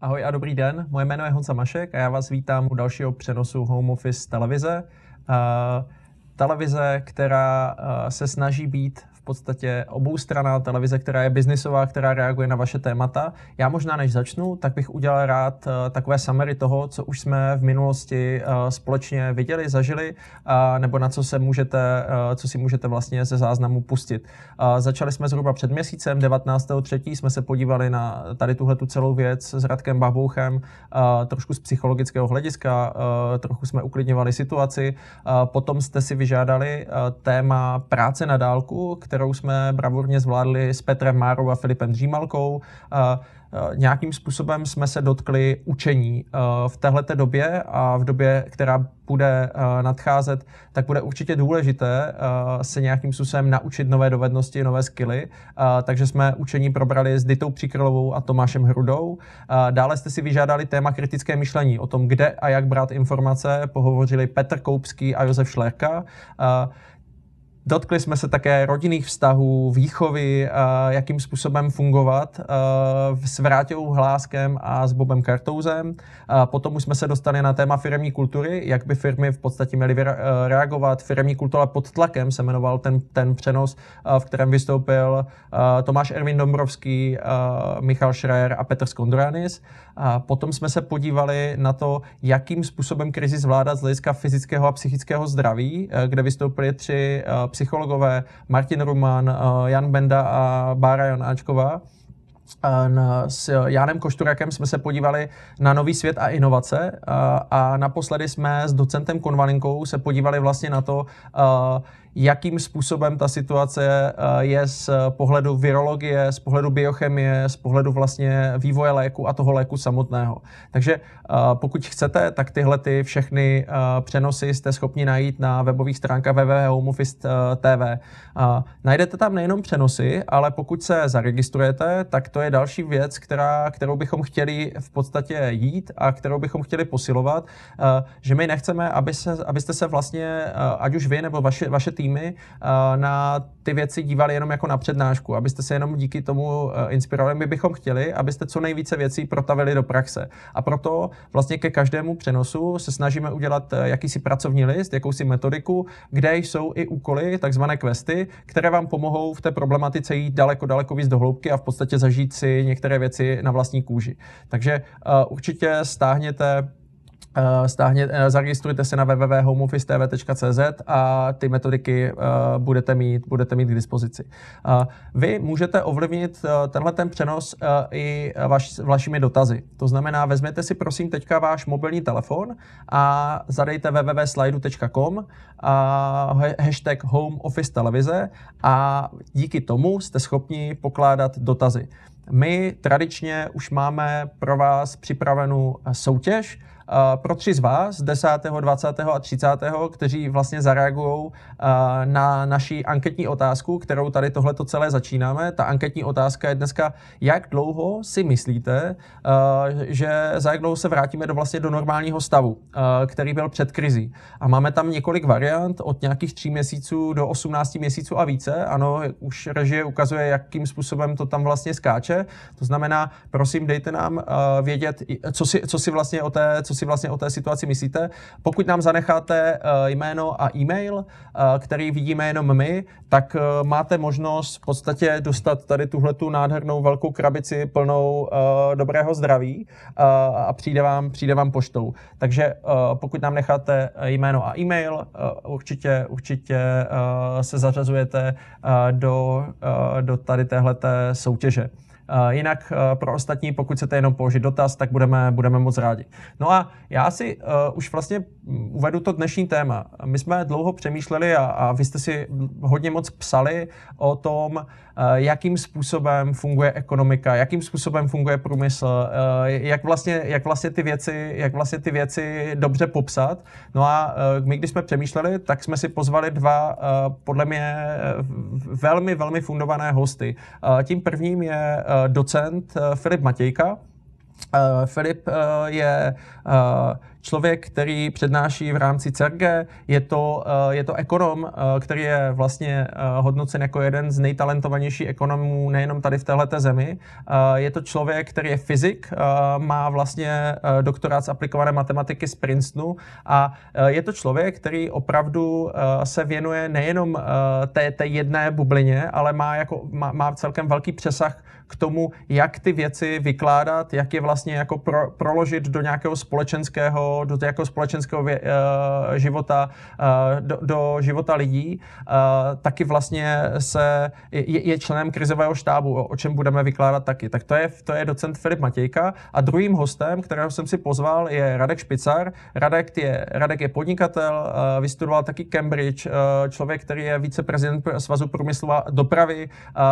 Ahoj a dobrý den, moje jméno je Honza Mašek a já vás vítám u dalšího přenosu Home Office televize. Uh, televize, která uh, se snaží být podstatě oboustranná televize, která je biznisová, která reaguje na vaše témata. Já možná než začnu, tak bych udělal rád uh, takové summary toho, co už jsme v minulosti uh, společně viděli, zažili, nebo na co se můžete, uh, co si můžete vlastně ze záznamu pustit. Začali jsme zhruba před měsícem, 19.3. jsme se podívali na tady tuhle tu celou věc s Radkem Bavouchem, uh, trošku z psychologického hlediska, trochu jsme uklidňovali situaci. Potom jste si vyžádali téma práce na dálku, které kterou jsme bravurně zvládli s Petrem Márou a Filipem Dřímalkou. Nějakým způsobem jsme se dotkli učení v této době a v době, která bude nadcházet, tak bude určitě důležité se nějakým způsobem naučit nové dovednosti, nové skily. Takže jsme učení probrali s Ditou Příkrylovou a Tomášem Hrudou. Dále jste si vyžádali téma kritické myšlení, o tom, kde a jak brát informace, pohovořili Petr Koupský a Josef Šlerka. Dotkli jsme se také rodinných vztahů, výchovy, jakým způsobem fungovat s Vrátěou Hláskem a s Bobem Kartouzem. Potom už jsme se dostali na téma firmní kultury, jak by firmy v podstatě měly reagovat. Firmní kultura pod tlakem se jmenoval ten, ten přenos, v kterém vystoupil Tomáš Ervin Dombrovský, Michal Schreier a Petr Skondrojanis. A potom jsme se podívali na to, jakým způsobem krizi zvládat z hlediska fyzického a psychického zdraví, kde vystoupili tři Martin Ruman, eh, Jan Benda a Bára Janáčková. S Jánem Košturakem jsme se podívali na nový svět a inovace a, naposledy jsme s docentem Konvalinkou se podívali vlastně na to, eh, jakým způsobem ta situace eh, je z pohledu virologie, z pohledu biochemie, z pohledu vlastně vývoje léku a toho léku samotného. Takže eh, pokud chcete, tak tyhle ty všechny eh, přenosy jste schopni najít na webových stránkách www.homeoffice.tv. Najdete tam nejenom přenosy, ale pokud se zaregistrujete, tak to je další věc, která, kterou bychom chtěli v podstatě jít a kterou bychom chtěli posilovat, že my nechceme, aby se, abyste se vlastně, ať už vy nebo vaše, vaše týmy eh, na ty věci dívali jenom jako na přednášku, abyste se jenom díky tomu eh, inspirovali. My bychom chtěli, abyste co nejvíce věcí protavili do praxe. A proto vlastně ke každému přenosu se snažíme udělat eh, jakýsi pracovní list, jakousi metodiku, kde jsou i úkoly, takzvané questy, které vám pomohou v té problematice jít daleko, daleko víc do hloubky a v podstatě zažít si některé věci na vlastní kůži. Takže určitě stáhněte stáhně, eh, zaregistrujte se na www.homeoffice.tv.cz a ty metodiky uh, budete, mít, budete mít k dispozici. Vy můžete ovlivnit tenhle ten přenos i vaš, vašimi dotazy. To znamená, vezměte si prosím teďka váš mobilní telefon a zadejte www.slidu.com a hashtag Home Office televize a díky tomu jste schopni pokládat dotazy. My tradičně už máme pro vás připravenou soutěž, Eh, pro tři z vás, 10., 20. a 30., kteří vlastně zareagují na naší anketní otázku, kterou tady tohleto celé začínáme. Ta anketní otázka je dneska, jak dlouho si myslíte, že za jak dlouho se vrátíme do vlastně do normálního stavu, který byl před krizí. A máme tam několik variant, od nějakých tří měsíců do 18 měsíců a více. Ano, už režie ukazuje, jakým způsobem to tam vlastně skáče. To znamená, prosím, dejte nám vědět, co si, co si vlastně o té, co si vlastně o té situaci myslíte. Pokud nám zanecháte eh, jméno a e-mail, eh, který vidíme jenom my, tak eh, máte možnost v podstatě dostat tady tuhle tu nádhernou velkou krabici plnou dobrého zdraví a přijde vám, přijde vám poštou. Takže pokud nám necháte jméno a e-mail, určitě, určitě se zařazujete do, do tady téhleté soutěže. Eh, jinak eh, pro ostatní, pokud chcete jenom položit dotaz, tak budeme, budeme moc rádi. No a já si uh, už vlastně uvedu to dnešní téma. My jsme dlouho přemýšleli a, a vy jste si hodně moc psali o tom, jakým způsobem funguje ekonomika, jakým způsobem funguje průmysl, uh, jak, vlastně, jak, vlastně ty věci, jak vlastně ty věci dobře popsat. No a uh, my, když jsme přemýšleli, tak jsme si pozvali dva, podle mě, velmi, velmi fundované hosty. Tím prvním je docent Filip Matějka, Filip je člověk, který přednáší v rámci CERGE. Je to, je to ekonom, který je vlastně hodnocen jako jeden z nejtalentovanějších ekonomů nejenom tady v této zemi. Je to člověk, který je fyzik, má vlastně doktorát z aplikované matematiky z Princetonu a je to člověk, který opravdu se věnuje nejenom té, té jedné bublině, ale má, jako, má, má celkem velký přesah k tomu, jak ty věci vykládat, jak je vlastně jako pro, proložit do nějakého společenského, do nějakého společenského vě, uh, života, uh, do, do života lidí. Uh, taky vlastně se je, je členem krizového štábu, o, o čem budeme vykládat taky. Tak to je, to je docent Filip Matějka a druhým hostem, kterého jsem si pozval, je Radek Špicar. Radek je, Radek je podnikatel, uh, vystudoval taky Cambridge, uh, člověk, který je viceprezident Svazu průmyslu a dopravy, uh,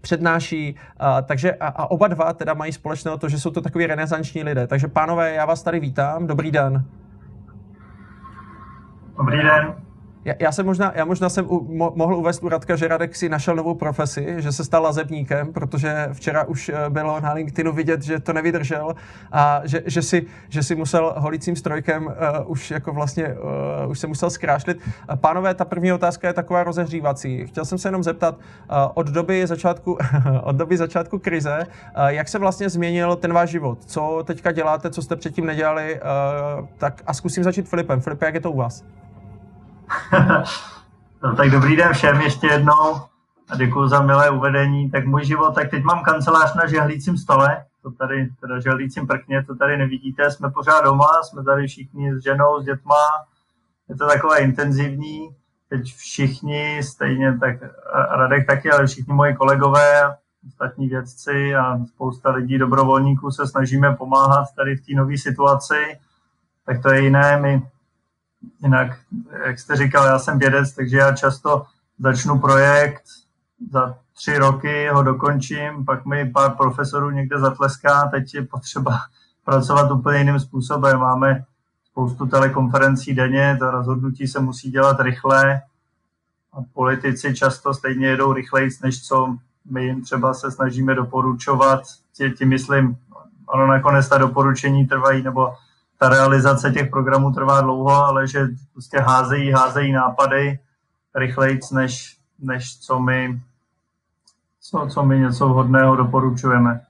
přednáší uh, takže a, a oba dva teda mají společného to, že jsou to takový renesanční lidé. Takže pánové, já vás tady vítám. Dobrý den. Dobrý den. Já, já jsem možná, já možná jsem u, mo, mohl uvést u Radka, že Radek si našel novou profesi, že se stal lazebníkem, protože včera už eh, bylo na LinkedInu vidět, že to nevydržel a že, že, si, že si musel holicím strojkem uh, už jako vlastně, uh, už se musel zkrášlit. Pánové, ta první otázka je taková rozehřívací. Chtěl jsem se jenom zeptat, uh, od doby začátku, od doby začátku krize, uh, jak se vlastně změnil ten váš život? Co teďka děláte, co jste předtím nedělali? Uh, tak a zkusím začít Filipem. Filipe, jak je to u vás? no, tak dobrý den všem ještě jednou a děkuji za milé uvedení. Tak můj život, tak teď mám kancelář na žehlícím stole, to tady, teda žehlícím prkně, to tady nevidíte, jsme pořád doma, jsme tady všichni s ženou, s dětma, je to takové intenzivní, teď všichni, stejně tak Radek taky, ale všichni moji kolegové, ostatní vědci a spousta lidí, dobrovolníků se snažíme pomáhat tady v té nové situaci, tak to je jiné, my Jinak, jak jste říkal, já jsem vědec, takže já často začnu projekt, za tři roky ho dokončím, pak mi pár profesorů někde zatleská, teď je potřeba pracovat úplně jiným způsobem. Máme spoustu telekonferencí denně, to rozhodnutí se musí dělat rychle a politici často stejně jedou rychleji, než co my jim třeba se snažíme doporučovat. Tím myslím, ono nakonec ta doporučení trvají, nebo ta realizace těch programů trvá dlouho, ale že prostě házejí, házejí nápady rychleji, než, než co my co, co my něco vhodného doporučujeme.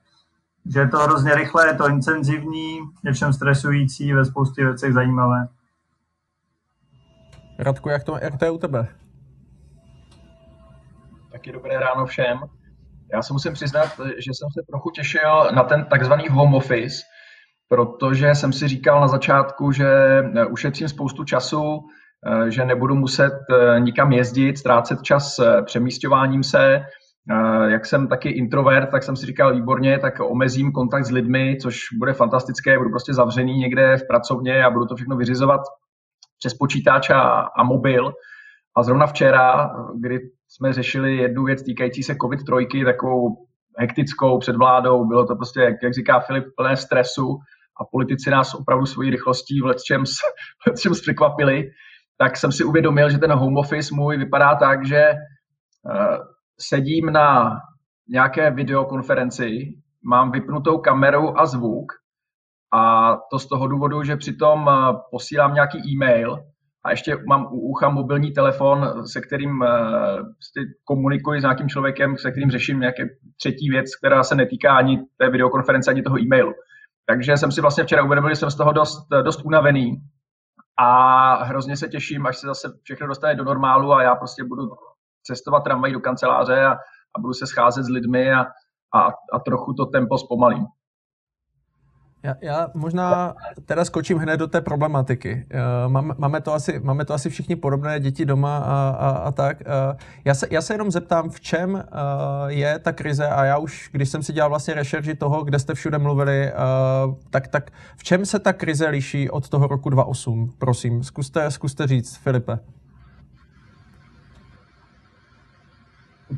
Že je to hrozně rychlé, je to intenzivní, něčem stresující, ve spoustě věcech zajímavé. Radku, jak to, jak to je u tebe? Taky dobré ráno všem. Já se musím přiznat, že jsem se trochu těšil na ten takzvaný home office, protože jsem si říkal na začátku, že eh, ušetřím spoustu času, eh, že nebudu muset eh, nikam jezdit, ztrácet čas přemístěváním se. Jak jsem taky introvert, tak jsem si říkal výborně, tak omezím kontakt s lidmi, což bude fantastické, budu prostě zavřený někde v pracovně a budu to všechno vyřizovat přes počítač a, a mobil. A zrovna včera, kdy jsme řešili jednu věc týkající se COVID-3, takovou hektickou před vládou, bylo to prostě, jak, jak říká Filip, plné stresu, a politici nás opravdu svojí rychlostí v letčems, překvapili, tak jsem si uvědomil, že ten home office můj vypadá tak, že uh, sedím na nějaké videokonferenci, mám vypnutou kameru a zvuk a to z toho důvodu, že přitom uh, posílám nějaký e-mail a ještě mám u ucha mobilní telefon, se kterým uh, komunikuji s nějakým člověkem, se kterým řeším nějaké třetí věc, která se netýká ani té videokonference, ani toho e-mailu. Takže jsem si vlastně včera uvědomil, že jsem z toho dost, dost unavený a hrozně se těším, až se zase všechno dostane do normálu a já prostě budu cestovat tramvají do kanceláře a, a budu se scházet s lidmi a, a, a trochu to tempo zpomalím. Já, já možná teda skočím hned do té problematiky. Uh, máme, máme, to asi, máme to asi všichni podobné, děti doma a, a, a tak. Uh, já, se, já se jenom zeptám, v čem uh, je ta krize a já už, když jsem si dělal vlastně rešerži toho, kde jste všude mluvili, tak, tak v čem se ta krize liší od toho roku 2008? Prosím, zkuste, zkuste říct, Filipe.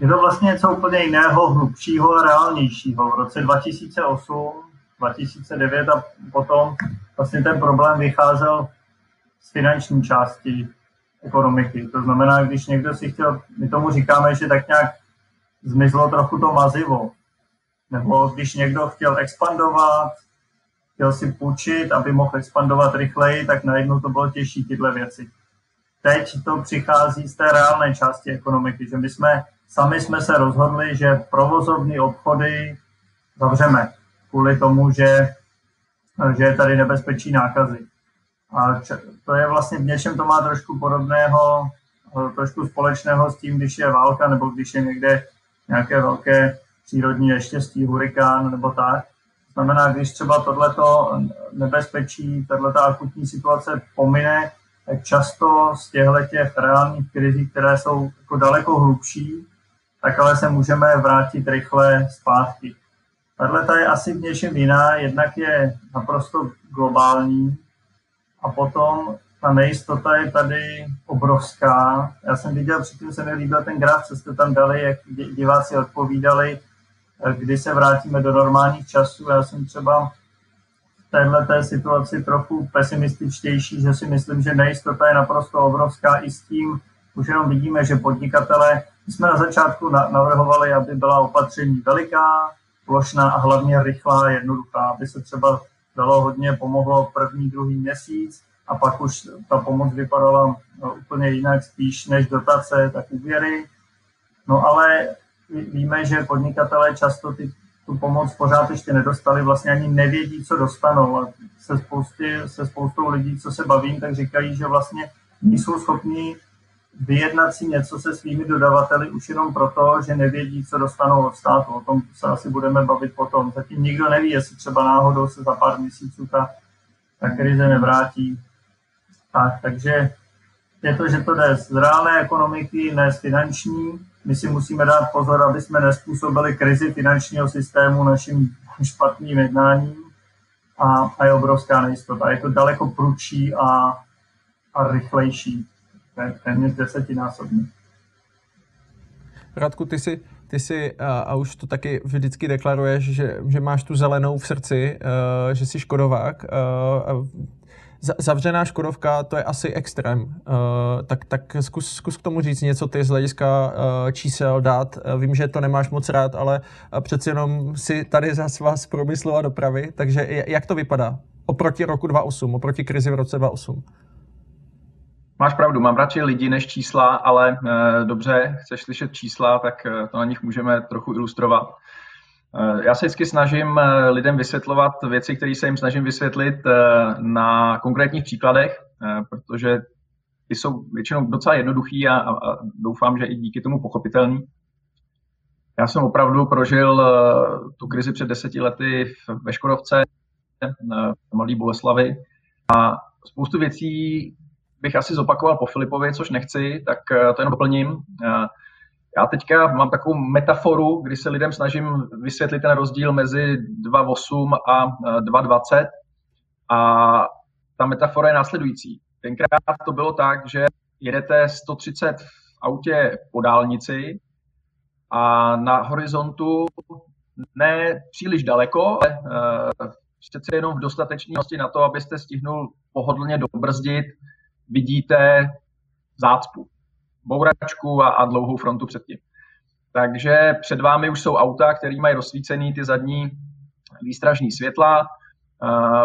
Je to vlastně něco úplně jiného, hlubšího reálnějšího. V roce 2008 2009 a potom vlastně ten problém vycházel z finanční části ekonomiky. To znamená, když někdo si chtěl, my tomu říkáme, že tak nějak zmizlo trochu to mazivo. Nebo když někdo chtěl expandovat, chtěl si půjčit, aby mohl expandovat rychleji, tak najednou to bylo těžší tyhle věci. Teď to přichází z té reálné části ekonomiky, že my jsme, sami jsme se rozhodli, že provozovní obchody zavřeme kvůli tomu, že, že je tady nebezpečí nákazy. A to je vlastně v něčem to má trošku podobného, trošku společného s tím, když je válka nebo když je někde nějaké velké přírodní neštěstí, hurikán nebo tak. To znamená, když třeba tohleto nebezpečí, tato akutní situace pomine, tak často z těchto těch reálných krizí, které jsou jako daleko hlubší, tak ale se můžeme vrátit rychle zpátky. Tahle je asi v něčem jiná, jednak je naprosto globální a potom ta nejistota je tady obrovská. Já jsem viděl, předtím se mi líbil ten graf, co jste tam dali, jak diváci odpovídali, kdy se vrátíme do normálních časů. Já jsem třeba v této situaci trochu pesimističtější, že si myslím, že nejistota je naprosto obrovská i s tím, už jenom vidíme, že podnikatele, my jsme na začátku navrhovali, aby byla opatření veliká, plošná a hlavně rychlá, jednoduchá, aby se třeba dalo hodně pomohlo první, druhý měsíc a pak už ta pomoc vypadala no, úplně jinak, spíš než dotace, tak úvěry. No ale víme, že podnikatelé často ty, tu pomoc pořád ještě nedostali, vlastně ani nevědí, co dostanou. A se, spousty, se spoustou lidí, co se bavím, tak říkají, že vlastně nejsou schopni vyjednat si něco se svými dodavateli už jenom proto, že nevědí, co dostanou od státu. O tom se asi budeme bavit potom. Zatím nikdo neví, jestli třeba náhodou se za pár měsíců ta, ta krize nevrátí. Tak, takže je to, že to jde z reálné ekonomiky, ne z finanční. My si musíme dát pozor, aby jsme nespůsobili krizi finančního systému naším špatným jednáním a, a je obrovská nejistota. Je to daleko prudší a, a rychlejší téměř desetinásobně. Radku, ty si, ty si a, a už to taky vždycky deklaruješ, že, že máš tu zelenou v srdci, uh, že jsi škodovák. Uh, zavřená Škodovka, to je asi extrém. Tak tak zkus, zkus k tomu říct něco ty z hlediska čísel, dát. Vím, že to nemáš moc rád, ale přeci jenom si tady za vás průmyslu a dopravy. Takže jak to vypadá oproti roku 2008, oproti krizi v roce 2008? Máš pravdu, mám radši lidi než čísla, ale e, dobře, chceš slyšet čísla, tak e, to na nich můžeme trochu ilustrovat. E, já se vždycky snažím lidem vysvětlovat věci, které se jim snažím vysvětlit na konkrétních příkladech, protože ty jsou většinou docela jednoduchý a, a, doufám, že i díky tomu pochopitelný. Já jsem opravdu prožil tu krizi před deseti lety ve Škodovce, v Malý Boleslavi a spoustu věcí bych asi zopakoval po Filipovi, což nechci, tak eh, to jenom doplním. Eh, já teďka mám takovou metaforu, kdy se lidem snažím vysvětlit ten rozdíl mezi 2.8 a 2.20 eh, a ta metafora je následující. Tenkrát to bylo tak, že jedete 130 v autě po dálnici a na horizontu ne příliš daleko, ale přece jenom v dostatečnosti na to, abyste stihnul pohodlně dobrzdit vidíte zácpu, bouračku a, a dlouhou frontu předtím. Takže před vámi už jsou auta, které mají rozsvícený ty zadní výstražní světla.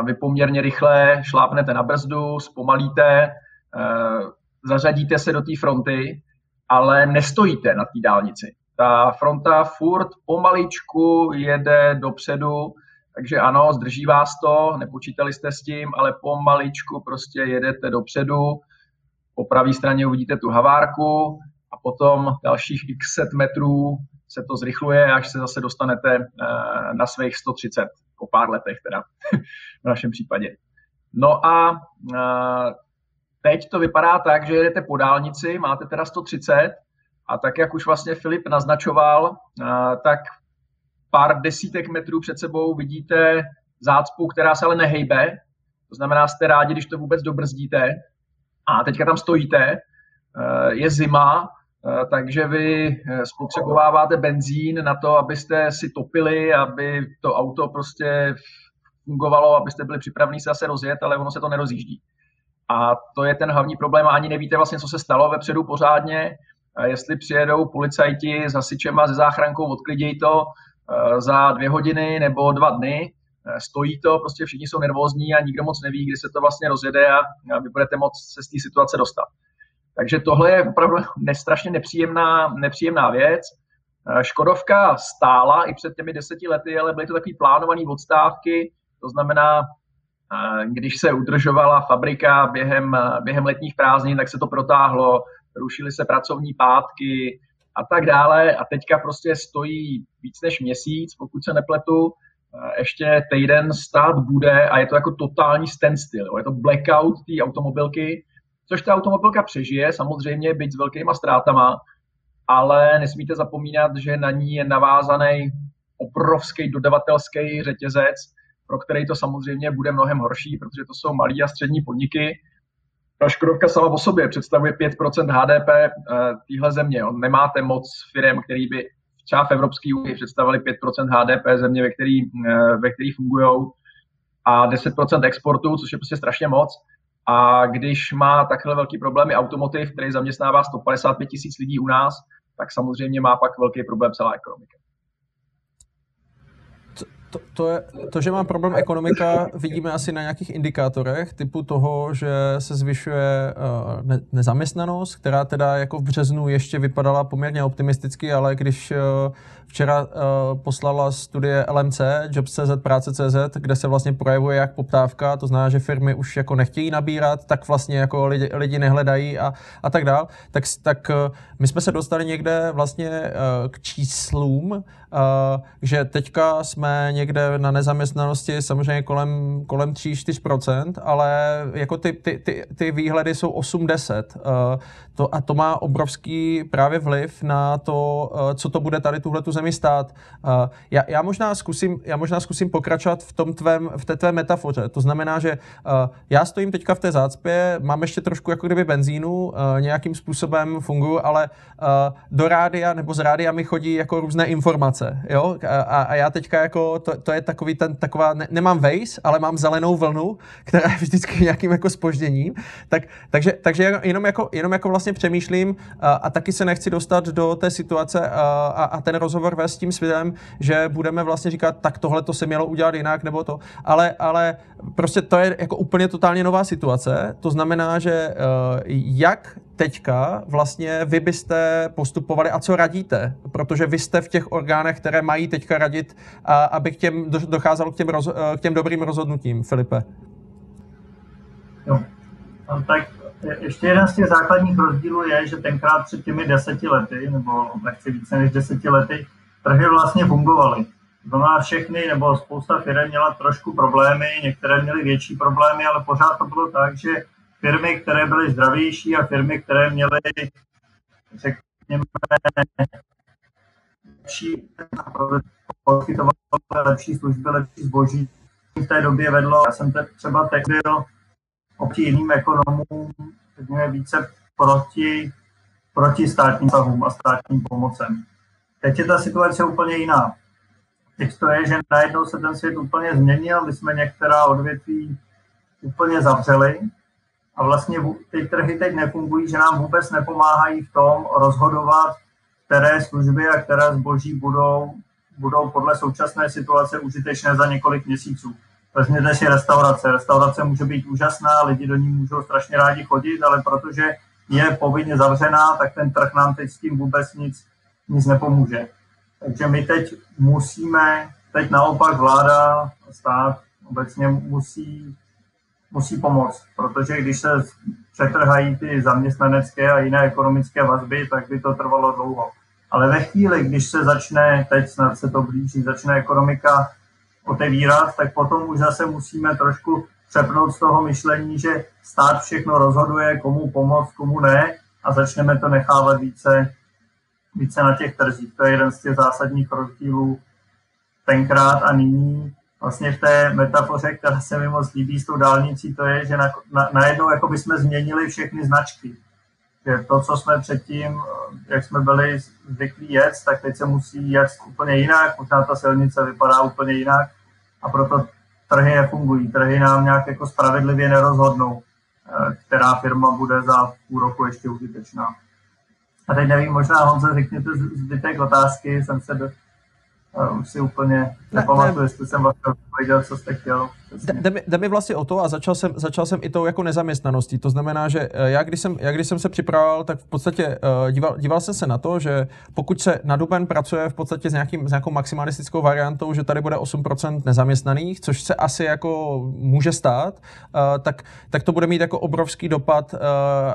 Vy poměrně rychle šlápnete na brzdu, zpomalíte, zařadíte se do té fronty, ale nestojíte na té dálnici. Ta fronta furt pomaličku jede dopředu takže ano, zdrží vás to, nepočítali jste s tím, ale pomaličku prostě jedete dopředu, po pravé straně uvidíte tu havárku a potom dalších x set metrů se to zrychluje, až se zase dostanete eh, na svých 130 po pár letech teda v našem případě. No a eh, teď to vypadá tak, že jedete po dálnici, máte teda 130 a tak, jak už vlastně Filip naznačoval, eh, tak pár desítek metrů před sebou vidíte zácpu, která se ale nehejbe. To znamená, jste rádi, když to vůbec dobrzdíte. A teďka tam stojíte, eh, je zima, eh, takže vy eh, spotřebováváte benzín na to, abyste si topili, aby to auto prostě fungovalo, abyste byli připraveni se zase rozjet, ale ono se to nerozjíždí. A to je ten hlavní problém. Ani nevíte vlastně, co se stalo vepředu pořádně. Jestli přijedou policajti s hasičem a se záchrankou, odklidějí to, za dvě hodiny nebo dva dny, stojí to, prostě všichni jsou nervózní a nikdo moc neví, kdy se to vlastně rozjede a vy budete moct se z té situace dostat. Takže tohle je opravdu nestrašně nepříjemná, nepříjemná věc. Škodovka stála i před těmi deseti lety, ale byly to takové plánované odstávky, to znamená, když se udržovala fabrika během, během letních prázdnin, tak se to protáhlo, rušily se pracovní pátky a tak dále. A teďka prostě stojí víc než měsíc, pokud se nepletu, ještě týden stát bude a je to jako totální standstill. Je to blackout té automobilky, což ta automobilka přežije, samozřejmě byť s velkýma ztrátama, ale nesmíte zapomínat, že na ní je navázaný obrovský dodavatelský řetězec, pro který to samozřejmě bude mnohem horší, protože to jsou malí a střední podniky. Ta Škodovka sama o sobě představuje 5% HDP eh, téhle země. On nemáte moc firm, který by třeba v Evropské unii představili 5% HDP země, ve který, eh, ve který fungují a 10% exportu, což je prostě strašně moc. A když má takhle velký problémy automotiv, který zaměstnává 155 tisíc lidí u nás, tak samozřejmě má pak velký problém celá ekonomika to, to, je, to, že má problém ekonomika, vidíme asi na nějakých indikátorech, typu toho, že se zvyšuje uh, ne, nezaměstnanost, která teda jako v březnu ještě vypadala poměrně optimisticky, ale když uh, včera uh, poslala studie LMC, Jobs.cz, práce.cz, kde se vlastně projevuje jak poptávka, to znamená, že firmy už jako nechtějí nabírat, tak vlastně jako lidi, lidi nehledají a, a tak dál, tak, tak uh, my jsme se dostali někde vlastně uh, k číslům, uh, že teďka jsme někde na nezaměstnanosti samozřejmě kolem, kolem 3-4%, ale jako ty, ty, ty, ty výhledy jsou 8-10. Uh, to, a to má obrovský právě vliv na to, uh, co to bude tady tuhle tu stát. Uh, já, já, možná zkusím, já možná zkusím pokračovat v, tom tvém, v té tvé metafoře. To znamená, že uh, já stojím teďka v té zácpě, mám ještě trošku jako kdyby benzínu, uh, nějakým způsobem funguji, ale do rádia nebo z rádia mi chodí jako různé informace. Jo? A, a já teďka jako, to, to je takový ten, taková, ne, nemám Waze, ale mám zelenou vlnu, která je vždycky nějakým jako spožděním. Tak, takže, takže jenom jako, jenom jako vlastně přemýšlím a, a taky se nechci dostat do té situace a, a, a ten rozhovor vést s tím světem, že budeme vlastně říkat, tak tohle to se mělo udělat jinak, nebo to. Ale, ale prostě to je jako úplně totálně nová situace. To znamená, že uh, jak teďka vlastně vy byste postupovali a co radíte? Protože vy jste v těch orgánech, které mají teďka radit, a, aby k těm docházelo k těm, roz, k těm dobrým rozhodnutím. Filipe. Jo. No, tak ještě jeden z těch základních rozdílů je, že tenkrát před těmi deseti lety, nebo nechci více než deseti lety, trhy vlastně fungovaly. Znamená, všechny nebo spousta firm měla trošku problémy, některé měly větší problémy, ale pořád to bylo tak, že firmy, které byly zdravější a firmy, které měly, řekněme, lepší, poskytovaly lepší služby, lepší zboží, v té době vedlo, já jsem třeba teď byl oproti jiným ekonomům, řekněme, více proti, proti státním stavům a státním pomocem. Teď je ta situace úplně jiná. Teď to je, že najednou se ten svět úplně změnil, my jsme některá odvětví úplně zavřeli a vlastně ty trhy teď nefungují, že nám vůbec nepomáhají v tom rozhodovat, které služby a které zboží budou, budou podle současné situace užitečné za několik měsíců. Vezměte si restaurace. Restaurace může být úžasná, lidi do ní můžou strašně rádi chodit, ale protože je povinně zavřená, tak ten trh nám teď s tím vůbec nic, nic nepomůže. Takže my teď musíme, teď naopak vláda, stát obecně musí, musí pomoct, protože když se přetrhají ty zaměstnanecké a jiné ekonomické vazby, tak by to trvalo dlouho. Ale ve chvíli, když se začne, teď snad se to blíží, začne ekonomika otevírat, tak potom už zase musíme trošku přepnout z toho myšlení, že stát všechno rozhoduje, komu pomoct, komu ne a začneme to nechávat více, více na těch trzích. To je jeden z těch zásadních rozdílů tenkrát a nyní. Vlastně v té metafoře, která se mi moc líbí s tou dálnicí, to je, že na, na, jako jsme změnili všechny značky. Že to, co jsme předtím, jak jsme byli zvyklí jet, tak teď se musí jet úplně jinak, možná ta silnice vypadá úplně jinak a proto trhy nefungují. Trhy nám nějak jako spravedlivě nerozhodnou, eh, která firma bude za půl roku ještě užitečná. A teď nevím, možná Honze, řekněte zbytek otázky, jsem se do... Uh, už si úplně nepamatuju, ne, jestli jsem vlastně odpověděl, co jste chtěl. Jde mi, jde mi vlastně o to a začal jsem, začal jsem i tou jako nezaměstnaností. To znamená, že eh, já když jsem, já když jsem se připravoval, tak v podstatě uh, díval, díval jsem se na to, že pokud se na Duben pracuje v podstatě s, nějakým, s nějakou maximalistickou variantou, že tady bude 8% nezaměstnaných, což se asi jako může stát, uh, tak, tak to bude mít jako obrovský dopad uh,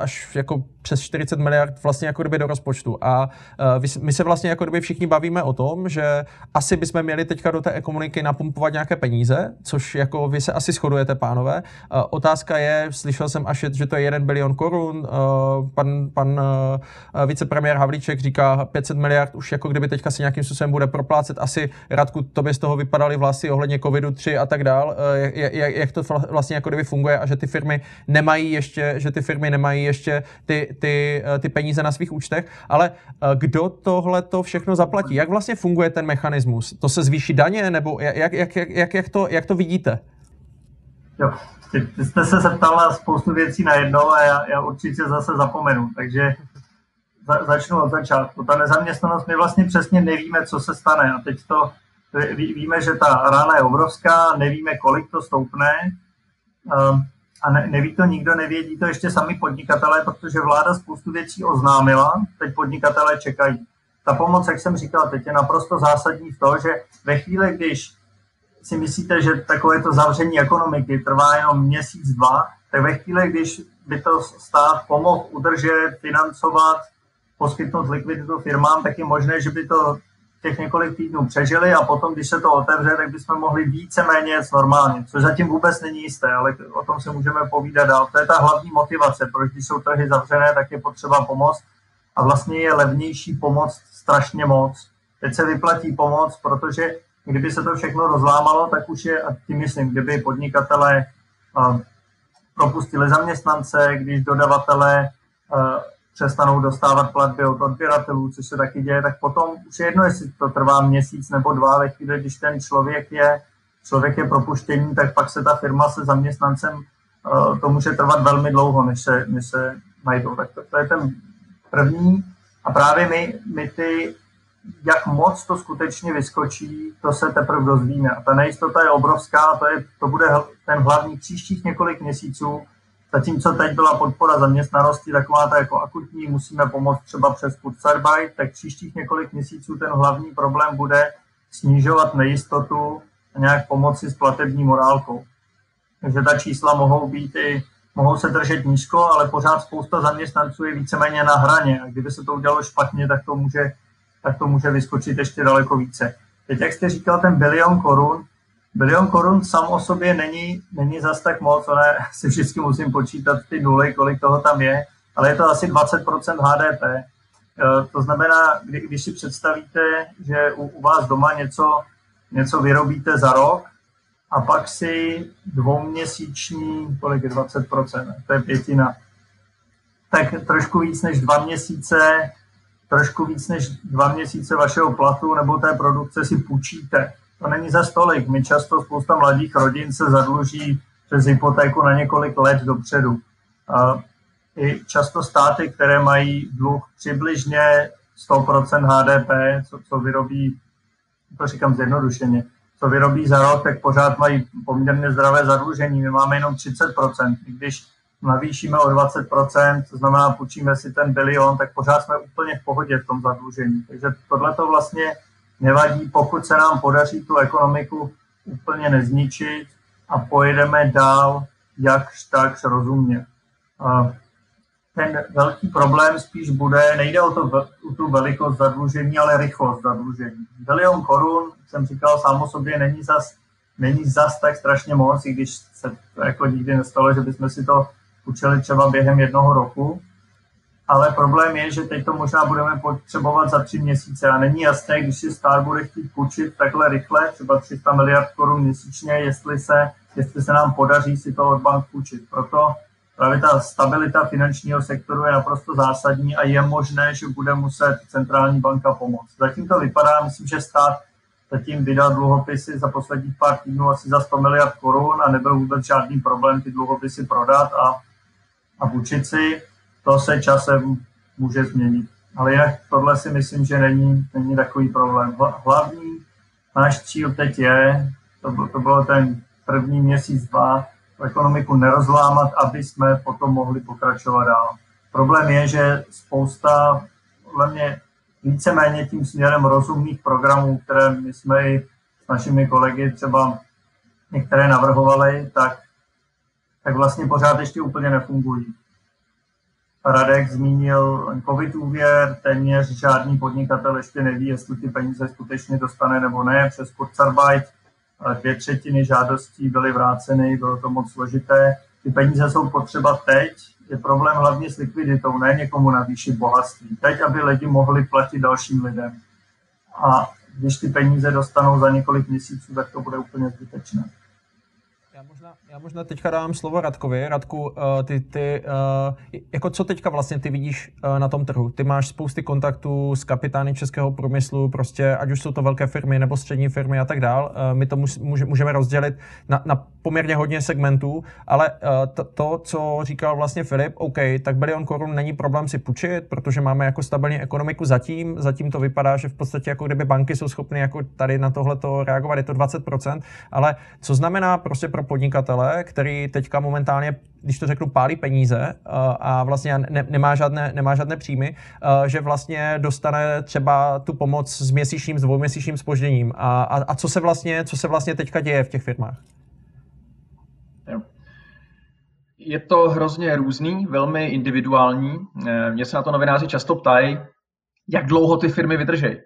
až jako přes 40 miliard vlastně jako kdyby do rozpočtu. A uh, my se vlastně jako kdyby všichni bavíme o tom, že asi bychom měli teďka do té ekonomiky napumpovat nějaké peníze, což jako vy se asi shodujete, pánové. Uh, otázka je, slyšel jsem až, že to je 1 bilion korun, uh, pan, pan uh, vicepremiér Havlíček říká 500 miliard, už jako kdyby teďka si nějakým způsobem bude proplácet. Asi, Radku, tobě z toho vypadaly vlasy ohledně covidu-3 a tak dál. Jak, jak, to vlastně jako kdyby funguje a že ty firmy nemají ještě, že ty firmy nemají ještě ty, ty, ty peníze na svých účtech, ale kdo tohle to všechno zaplatí? Jak vlastně funguje ten mechanismus? To se zvýší daně, nebo jak, jak, jak, jak, jak, to, jak to vidíte? Jo, ty jste se zeptal na spoustu věcí najednou a já, já určitě zase zapomenu, takže za, začnu od začátku. Ta nezaměstnanost, my vlastně přesně nevíme, co se stane a teď to ví, víme, že ta rána je obrovská, nevíme, kolik to stoupne um, a ne, neví to nikdo, nevědí to ještě sami podnikatelé, protože vláda spoustu věcí oznámila, teď podnikatelé čekají. Ta pomoc, jak jsem říkal, teď je naprosto zásadní v to, že ve chvíli, když si myslíte, že takové to zavření ekonomiky trvá jenom měsíc, dva, tak ve chvíli, když by to stát pomohl udržet, financovat, poskytnout likviditu firmám, tak je možné, že by to těch několik týdnů přežili a potom, když se to otevře, tak bychom mohli víceméně jet normálně, což zatím vůbec není jisté, ale o tom se můžeme povídat dál. To je ta hlavní motivace, proč když jsou trhy zavřené, tak je potřeba pomoct a vlastně je levnější pomoc strašně moc. Teď se vyplatí pomoc, protože kdyby se to všechno rozlámalo, tak už je, a tím myslím, kdyby podnikatelé propustili zaměstnance, když dodavatelé přestanou dostávat platby od odběratelů, což se taky děje, tak potom už je jedno, jestli to trvá měsíc nebo dva, ve chvíli, když ten člověk je, člověk je propuštěný, tak pak se ta firma se zaměstnancem, to může trvat velmi dlouho, než se, než se najdou. Tak to, to je ten první. A právě my, my ty jak moc to skutečně vyskočí, to se teprve dozvíme. A ta nejistota je obrovská, to, je, to bude ten hlavní příštích několik měsíců. Zatímco teď byla podpora zaměstnanosti taková ta jako akutní, musíme pomoct třeba přes Kurzarbeit, tak příštích několik měsíců ten hlavní problém bude snižovat nejistotu a nějak pomoci s platební morálkou. Takže ta čísla mohou být i, mohou se držet nízko, ale pořád spousta zaměstnanců je víceméně na hraně. A kdyby se to udělalo špatně, tak to může tak to může vyskočit ještě daleko více. Teď, jak jste říkal, ten bilion korun, bilion korun sám o sobě není, není zas tak moc, ale si vždycky musím počítat ty nuly, kolik toho tam je, ale je to asi 20% HDP. E, to znamená, kdy, když si představíte, že u, u vás doma něco, něco vyrobíte za rok a pak si dvouměsíční, kolik je 20%, to je pětina, tak trošku víc než dva měsíce trošku víc než dva měsíce vašeho platu nebo té produkce si půjčíte. To není za stolik. My často spousta mladých rodin se zadluží přes hypotéku na několik let dopředu. A I často státy, které mají dluh přibližně 100% HDP, co, co vyrobí, to říkám zjednodušeně, co vyrobí za rok, tak pořád mají poměrně zdravé zadlužení. My máme jenom 30%. I když navýšíme o 20%, to znamená, půjčíme si ten bilion, tak pořád jsme úplně v pohodě v tom zadlužení. Takže tohle to vlastně nevadí, pokud se nám podaří tu ekonomiku úplně nezničit a pojedeme dál jakž takž rozumně. Ten velký problém spíš bude, nejde o, to, o tu velikost zadlužení, ale rychlost zadlužení. Bilion korun, jsem říkal, sám o sobě není zas, není zas tak strašně moc, i když se to jako nikdy nestalo, že bychom si to učili třeba během jednoho roku, ale problém je, že teď to možná budeme potřebovat za tři měsíce a není jasné, když si stát bude chtít půjčit takhle rychle, třeba 300 miliard korun měsíčně, jestli se, jestli se nám podaří si to od bank půjčit. Proto právě ta stabilita finančního sektoru je naprosto zásadní a je možné, že bude muset centrální banka pomoct. Zatím to vypadá, myslím, že stát zatím vydal dluhopisy za posledních pár týdnů asi za 100 miliard korun a nebyl vůbec žádný problém ty dluhopisy prodat a a půjčit si, to se časem může změnit. Ale jinak tohle si myslím, že není, není takový problém. Hlavní, náš cíl teď je, to, to bylo ten první měsíc, dva, ekonomiku nerozlámat, aby jsme potom mohli pokračovat dál. Problém je, že spousta, podle mě, víceméně tím směrem rozumných programů, které my jsme i s našimi kolegy třeba některé navrhovali, tak, tak vlastně pořád ještě úplně nefungují. Radek zmínil covid úvěr, téměř žádný podnikatel ještě neví, jestli ty peníze skutečně dostane nebo ne přes Kurzarbeit. Dvě třetiny žádostí byly vráceny, bylo to moc složité. Ty peníze jsou potřeba teď, je problém hlavně s likviditou, ne někomu navýšit bohatství. Teď, aby lidi mohli platit dalším lidem. A když ty peníze dostanou za několik měsíců, tak to bude úplně zbytečné. Já možná, já možná teďka dám slovo Radkovi. Radku, uh, ty, ty, uh, jako co teďka vlastně ty vidíš uh, na tom trhu? Ty máš spousty kontaktů s kapitány českého průmyslu, prostě ať už jsou to velké firmy nebo střední firmy a tak dál. My to může, můžeme rozdělit na, na poměrně hodně segmentů, ale uh, to, to, co říkal vlastně Filip, OK, tak bilion korun není problém si půjčit, protože máme jako stabilní ekonomiku zatím. Zatím to vypadá, že v podstatě jako kdyby banky jsou schopny jako tady na tohle reagovat, je to 20%, ale co znamená prostě pro podnikatele, který teďka momentálně, když to řeknu, pálí peníze uh, a vlastně ne, nemá, žádné, nemá žádné příjmy, uh, že vlastně dostane třeba tu pomoc s měsíčním, s dvouměsíčním spožděním. A, a, a co, se vlastně, co se vlastně teďka děje v těch firmách? Je to hrozně různý, velmi individuální. Eh, mě se na to novináři často ptají, jak dlouho ty firmy vydrží.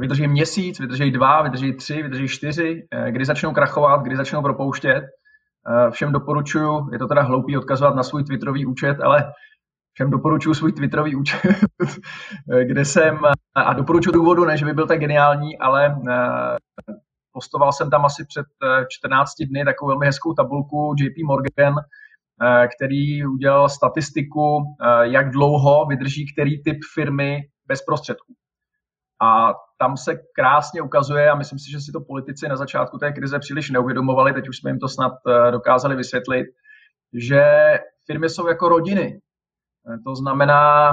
Vydrží měsíc, vydrží dva, vydrží tři, vydrží čtyři, kdy začnou krachovat, kdy začnou propouštět. Eh, všem doporučuju, je to teda hloupý odkazovat na svůj Twitterový účet, ale všem doporučuju svůj Twitterový účet, kde jsem, a doporučuji důvodu, ne, že by byl tak geniální, ale eh, postoval jsem tam asi před 14 eh, dny takovou velmi hezkou tabulku JP Morgan, který udělal statistiku, jak dlouho vydrží který typ firmy bez prostředků. A tam se krásně ukazuje, a myslím si, že si to politici na začátku té krize příliš neuvědomovali, teď už jsme jim to snad eh, dokázali vysvětlit, že firmy jsou jako rodiny. Eh, to znamená,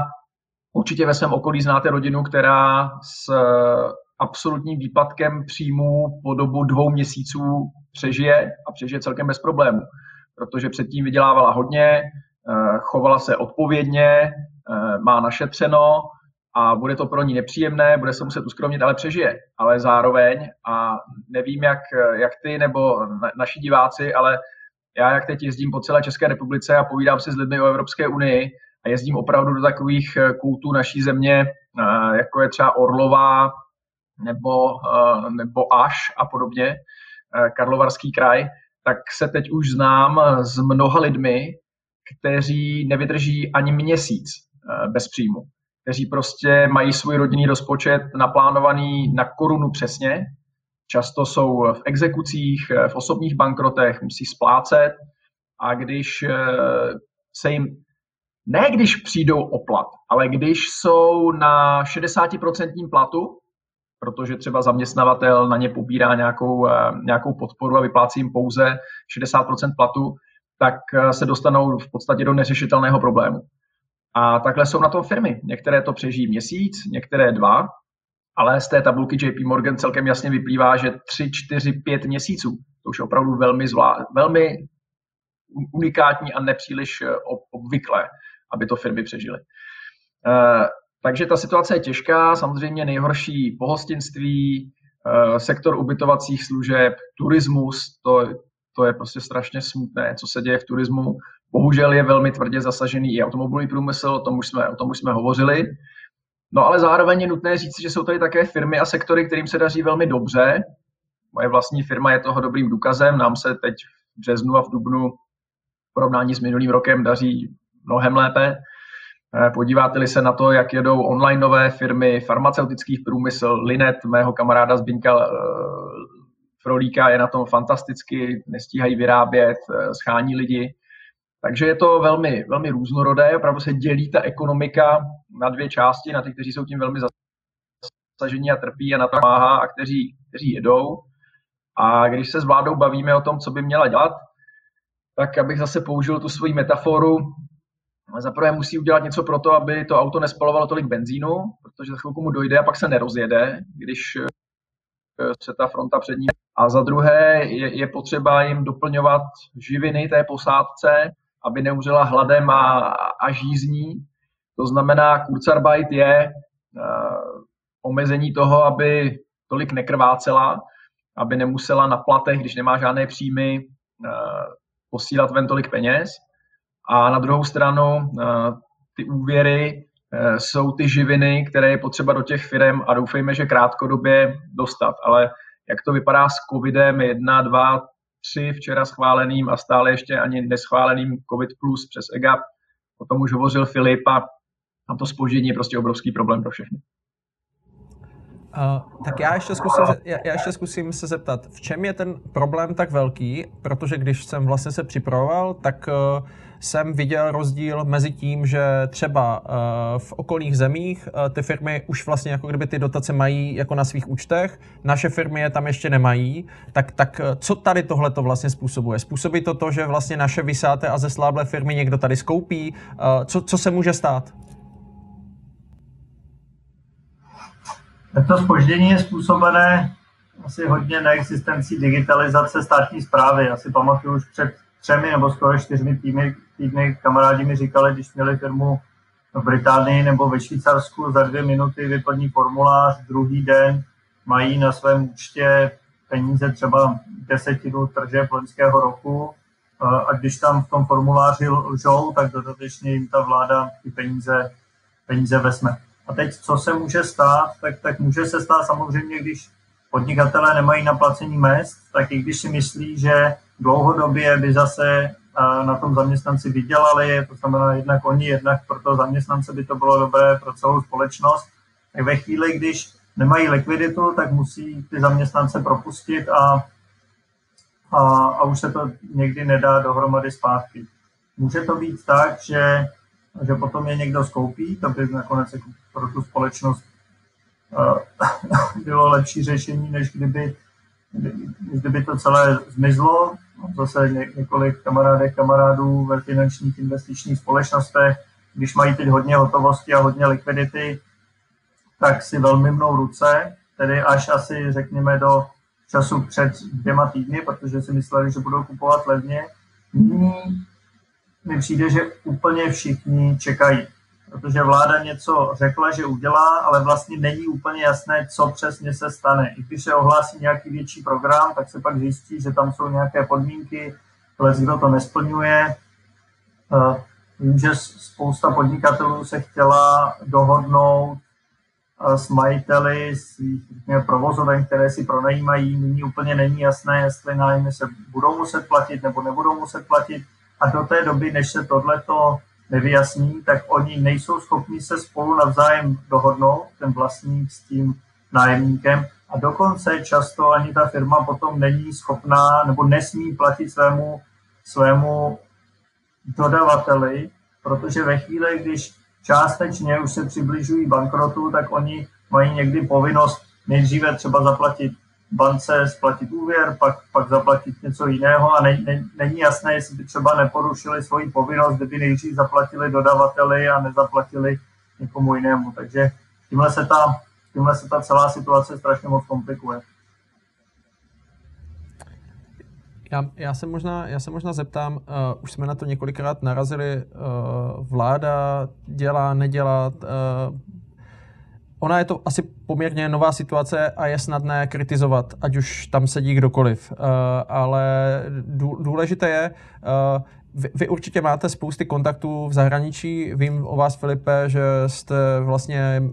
určitě ve svém okolí znáte rodinu, která s eh, absolutním výpadkem příjmů po dobu dvou měsíců přežije a přežije celkem bez problému, protože předtím vydělávala hodně, chovala se odpovědně, má našetřeno, a bude to pro ní nepříjemné, bude se muset uskromnit, ale přežije. Ale zároveň, a nevím, jak, jak ty nebo na, naši diváci, ale já, jak teď jezdím po celé České republice a povídám si s lidmi o Evropské unii a jezdím opravdu do takových eh, kultů naší země, eh, jako je třeba Orlová nebo, eh, nebo Až a podobně, Karlovarský kraj, tak se teď už znám s mnoha lidmi, kteří nevydrží ani měsíc bez příjmu kteří prostě mají svůj rodinný rozpočet naplánovaný na korunu přesně. Často jsou v exekucích, v osobních bankrotech, musí splácet a když eh, se jim, ne když přijdou o plat, ale když jsou na 60% platu, protože třeba zaměstnavatel na ně pobírá nějakou, eh, nějakou podporu a vyplácí jim pouze 60% platu, tak eh, se dostanou v podstatě do neřešitelného problému. A takhle jsou na tom firmy. Některé to přežijí měsíc, některé dva, ale z té tabulky JP Morgan celkem jasně vyplývá, že 3, 4, 5 měsíců, to už je opravdu velmi, zvlá, velmi unikátní a nepříliš eh, obvyklé, aby to firmy přežily. Takže ta situace je těžká, samozřejmě nejhorší pohostinství, eh, sektor ubytovacích služeb, turismus, to, to je prostě strašně smutné, co se děje v turismu. Bohužel je velmi tvrdě zasažený i automobilový průmysl, o tom už jsme, o tom už jsme hovořili. No ale zároveň je nutné říct, že jsou tady také firmy a sektory, kterým se daří velmi dobře. Moje vlastní firma je toho dobrým důkazem. Nám se teď v březnu a v dubnu v porovnání s minulým rokem daří mnohem lépe. Eh, podíváte-li se na to, jak jedou online nové firmy, farmaceutický průmysl, Linet, mého kamaráda Zbyňka eh, Frolíka je na tom fantasticky, nestíhají vyrábět, eh, schání lidi. Takže je to velmi, velmi různorodé, opravdu se dělí ta ekonomika na dvě části, na ty, kteří jsou tím velmi zasažení a trpí a na to máhá a kteří, kteří jedou. A když se s vládou bavíme o tom, co by měla dělat, tak abych zase použil tu svoji metaforu, zaprvé musí udělat něco pro to, aby to auto nespalovalo tolik benzínu, protože za chvilku mu dojde a pak se nerozjede, když se ta fronta před ním. A za druhé je, je potřeba jim doplňovat živiny té posádce, aby neumřela hladem a, a žízní. To znamená, Kurzarbeit je uh, omezení toho, aby tolik nekrvácela, aby nemusela na platech, když nemá žádné příjmy, uh, posílat ven tolik peněz. A na druhou stranu uh, ty úvěry uh, jsou ty živiny, které je potřeba do těch firm a doufejme, že krátkodobě dostat. Ale jak to vypadá s covidem 1, 2, 3 včera schváleným a stále ještě ani neschváleným COVID plus přes EGAP, o tom už hovořil Filip a tam to spoždění je prostě obrovský problém pro všechny. Uh, tak já ještě, zkusím, já, já ještě zkusím se zeptat, v čem je ten problém tak velký, protože když jsem vlastně se připravoval, tak uh, jsem viděl rozdíl mezi tím, že třeba uh, v okolních zemích uh, ty firmy už vlastně jako kdyby ty dotace mají jako na svých účtech, naše firmy je tam ještě nemají, tak, tak uh, co tady tohle to vlastně způsobuje? Způsobí to to, že vlastně naše vysáté a zesláblé firmy někdo tady skoupí? Co, co se může stát? To spoždění je způsobené asi hodně neexistencí digitalizace státní zprávy. Asi pamatuju už před třemi nebo skoro čtyřmi týdny, týdny kamarádi mi říkali, když měli firmu v Británii nebo ve Švýcarsku, za dvě minuty vyplní formulář, druhý den mají na svém účtě peníze třeba desetinu tržeb loňského roku a když tam v tom formuláři lžou, tak dodatečně jim ta vláda ty peníze, peníze vezme. A teď, co se může stát, tak, tak může se stát samozřejmě, když podnikatelé nemají na placení mest, tak i když si myslí, že dlouhodobě by zase na tom zaměstnanci vydělali, to znamená jednak oni, jednak pro toho zaměstnance by to bylo dobré pro celou společnost, tak ve chvíli, když nemají likviditu, tak musí ty zaměstnance propustit a, a, a už se to někdy nedá dohromady zpátky. Může to být tak, že, že potom je někdo skoupí, to by nakonec jako pro tu společnost bylo lepší řešení, než kdyby, kdyby to celé zmizlo. Zase několik kamarádek, kamarádů ve finančních investičních společnostech, když mají teď hodně hotovosti a hodně likvidity, tak si velmi mnou ruce, tedy až asi řekněme do času před dvěma týdny, protože si mysleli, že budou kupovat levně. Nyní mi přijde, že úplně všichni čekají protože vláda něco řekla, že udělá, ale vlastně není úplně jasné, co přesně se stane. I když se ohlásí nějaký větší program, tak se pak zjistí, že tam jsou nějaké podmínky, ale kdo to nesplňuje. Eh, vím, že spousta podnikatelů se chtěla dohodnout eh, s majiteli svých provozoven, které si pronajímají. Nyní úplně není jasné, jestli nájmy se budou muset platit nebo nebudou muset platit. A do té doby, než se tohleto nevyjasní, tak oni nejsou schopni se spolu navzájem dohodnout, ten vlastník s tím nájemníkem. A dokonce často ani ta firma potom není schopná nebo nesmí platit svému, svému dodavateli, protože ve chvíli, když částečně už se přibližují bankrotu, tak oni mají někdy povinnost nejdříve třeba zaplatit bance splatit úvěr, pak, pak zaplatit něco jiného a ne, ne, není jasné, jestli by třeba neporušili svoji povinnost, kdyby nejdřív zaplatili dodavateli a nezaplatili někomu jinému. Takže tímhle se ta, tímhle se ta celá situace strašně moc komplikuje. Já, já, se možná, já se možná zeptám, uh, už jsme na to několikrát narazili, uh, vláda dělá, nedělá, uh, ona je to asi poměrně nová situace a je snadné kritizovat, ať už tam sedí kdokoliv. Uh, ale důležité je, uh, vy, vy určitě máte spousty kontaktů v zahraničí. Vím o vás, Filipe, že jste vlastně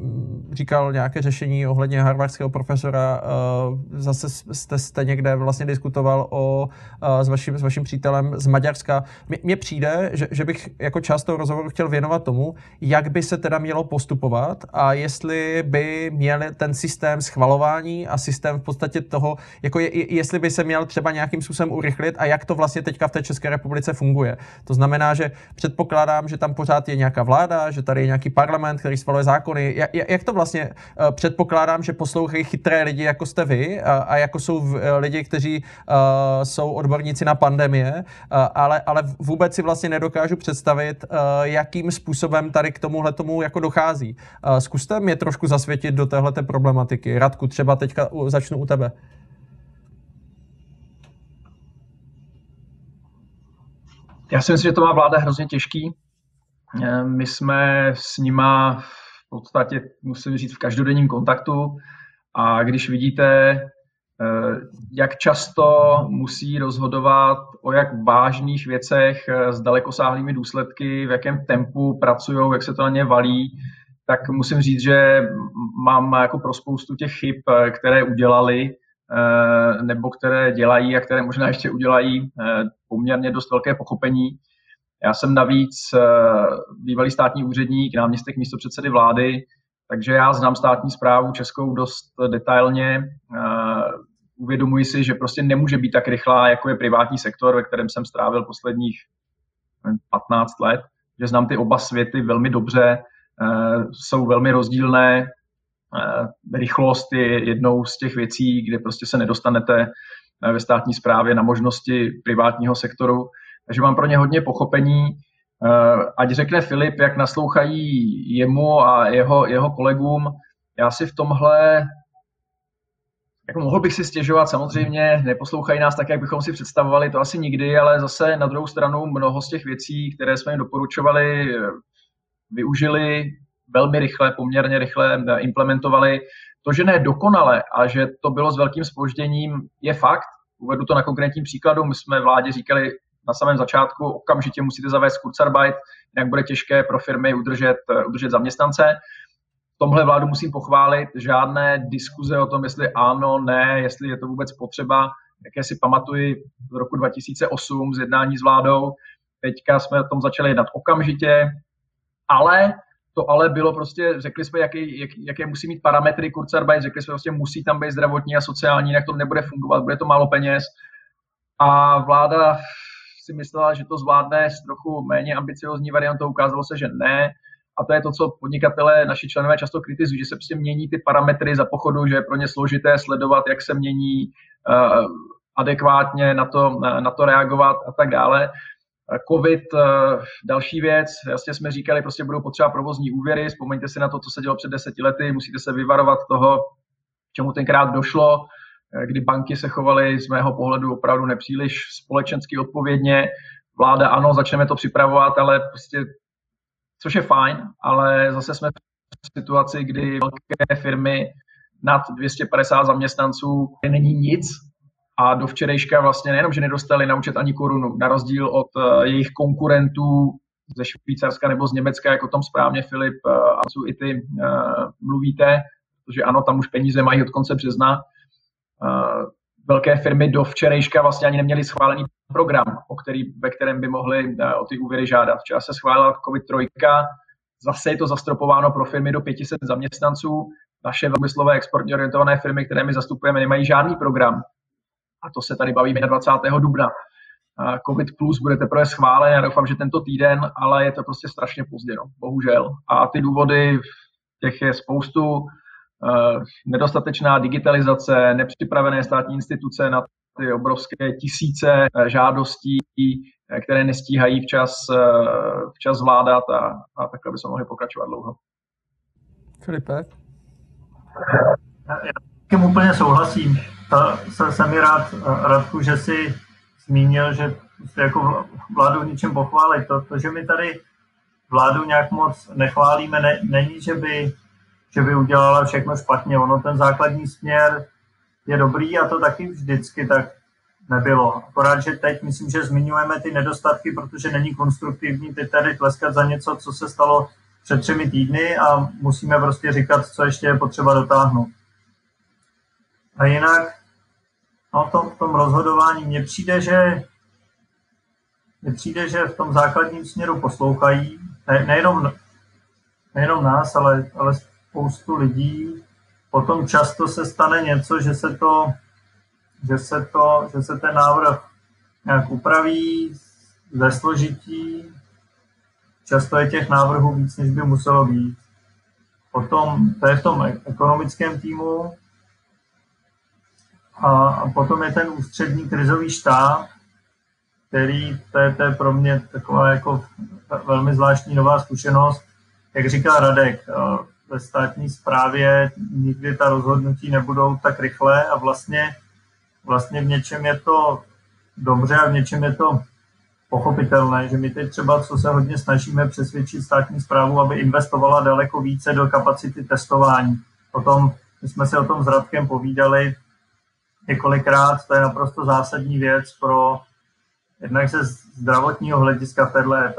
říkal nějaké řešení ohledně harvardského profesora. Eh, zase jste, jste někde vlastně diskutoval o, eh, s, vaším, s vaším přítelem z Maďarska. Mně přijde, že, že bych jako část toho rozhovoru chtěl věnovat tomu, jak by se teda mělo postupovat a jestli by měli ten systém schvalování a systém v podstatě toho, jako je, jestli by se měl třeba nějakým způsobem urychlit a jak to vlastně teďka v té České republice funguje funguje. To znamená, že předpokládám, že tam pořád je nějaká vláda, že tady je nějaký parlament, který schvaluje zákony. Jak, to vlastně uh, předpokládám, že poslouchají chytré lidi, jako jste vy, a, jako jsou uh, lidi, kteří uh, jsou odborníci na pandemie, ale, ale vůbec si vlastně nedokážu představit, jakým způsobem tady k tomuhle tomu jako dochází. Zkuste mě trošku zasvětit do téhle problematiky. Radku, třeba teďka začnu u tebe. Já si myslím, že to má vláda hrozně těžký. Eh, my jsme s nima v podstatě, musím říct, v každodenním kontaktu a když vidíte, eh, jak často musí rozhodovat o jak vážných věcech eh, s dalekosáhlými důsledky, v jakém tempu pracují, jak se to na ně valí, tak musím říct, že mám jako pro spoustu těch chyb, které udělali, nebo které dělají a které možná ještě udělají poměrně dost velké pochopení. Já jsem navíc eh, bývalý státní úředník, náměstek místo předsedy vlády, takže já znám státní zprávu českou dost detailně. Eh, uvědomuji si, že prostě nemůže být tak rychlá, jako je privátní sektor, ve kterém jsem strávil posledních 15 let, že znám ty oba světy velmi dobře, eh, jsou velmi rozdílné. Rychlost je jednou z těch věcí, kde prostě se nedostanete ve státní správě na možnosti privátního sektoru. Takže mám pro ně hodně pochopení. Eh, ať řekne Filip, jak naslouchají jemu a jeho, jeho kolegům, já si v tomhle jako mohl bych si stěžovat, samozřejmě neposlouchají nás tak, jak bychom si představovali, to asi nikdy, ale zase na druhou stranu mnoho z těch věcí, které jsme jim doporučovali, využili velmi rychle, poměrně rychle implementovali. To, že ne dokonale a že to bylo s velkým spožděním, je fakt. Uvedu to na konkrétním příkladu. My jsme vládě říkali na samém začátku, okamžitě musíte zavést Kurzarbeit, jinak bude těžké pro firmy udržet, udržet zaměstnance. Tomhle vládu musím pochválit, žádné diskuze o tom, jestli ano, ne, jestli je to vůbec potřeba, jaké si pamatuji z roku 2008 z jednání s vládou. Teďka jsme o tom začali jednat okamžitě, ale to ale bylo prostě, řekli jsme, jaký, jak, jaké musí mít parametry Kurzarbeit, řekli jsme prostě, musí tam být zdravotní a sociální, jinak to nebude fungovat, bude to málo peněz. A vláda si myslela, že to zvládne s trochu méně ambiciozní variantou, ukázalo se, že ne. A to je to, co podnikatelé, naši členové často kritizují, že se prostě mění ty parametry za pochodu, že je pro ně složité sledovat, jak se mění, uh, adekvátně na to, na to reagovat a tak dále. COVID, eh, další věc, jasně jsme říkali, prostě budou potřeba provozní úvěry, vzpomeňte si na to, co se dělo před deseti lety, musíte se vyvarovat toho, čemu tenkrát došlo, eh, kdy banky se chovaly z mého pohledu opravdu nepříliš společensky odpovědně. Vláda ano, začneme to připravovat, ale prostě, což je fajn, ale zase jsme v situaci, kdy velké firmy nad 250 zaměstnanců není nic, a do včerejška vlastně nejenom, že nedostali na účet ani korunu, na rozdíl od uh, jejich konkurentů ze Švýcarska nebo z Německa, jako tom správně Filip uh, a i ty uh, mluvíte, protože ano, tam už peníze mají od konce března. Velké firmy do včerejška vlastně ani neměly schválený program, o který, ve kterém by mohli o ty úvěry žádat. Včera se schválila COVID-3, zase je to zastropováno pro firmy do 500 zaměstnanců. Naše velmyslové exportně orientované firmy, které my zastupujeme, nemají žádný program a to se tady bavíme na 20. dubna. COVID plus bude teprve schválen, já doufám, že tento týden, ale je to prostě strašně pozdě, no, bohužel. A ty důvody, těch je spoustu, uh, nedostatečná digitalizace, nepřipravené státní instituce na ty obrovské tisíce uh, žádostí, které nestíhají včas, včas zvládat a, a takhle by se mohli pokračovat dlouho. Filipe? Já tím úplně souhlasím se, jsem mi rád, Radku, že si zmínil, že jste jako vládu ničem pochválit. To, to, že my tady vládu nějak moc nechválíme, ne, není, že by, že by udělala všechno špatně. Ono ten základní směr je dobrý a to taky vždycky tak nebylo. Akorát, že teď myslím, že zmiňujeme ty nedostatky, protože není konstruktivní teď tady tleskat za něco, co se stalo před třemi týdny a musíme prostě říkat, co ještě je potřeba dotáhnout. A jinak No, v tom, v tom rozhodování mně přijde, že mně přijde, že v tom základním směru poslouchají, ne, nejenom, nejenom nás, ale, ale spoustu lidí. Potom často se stane něco, že se to, že se to, že se ten návrh nějak upraví, ze složití, často je těch návrhů víc, než by muselo být. Potom, to je v tom ekonomickém týmu, a, potom je ten ústřední krizový štáb, který, to je, to je pro mě taková jako velmi zvláštní nová zkušenost. Jak říkal Radek, eh, ve státní správě nikdy ta rozhodnutí nebudou tak rychle a vlastně, vlastně v něčem je to dobře a v něčem je to pochopitelné, že my teď třeba, co se hodně snažíme přesvědčit státní zprávu, aby investovala daleko více do kapacity testování. Potom, my jsme si o tom s Radkem povídali několikrát, to je naprosto zásadní věc pro jednak ze zdravotního hlediska téhle,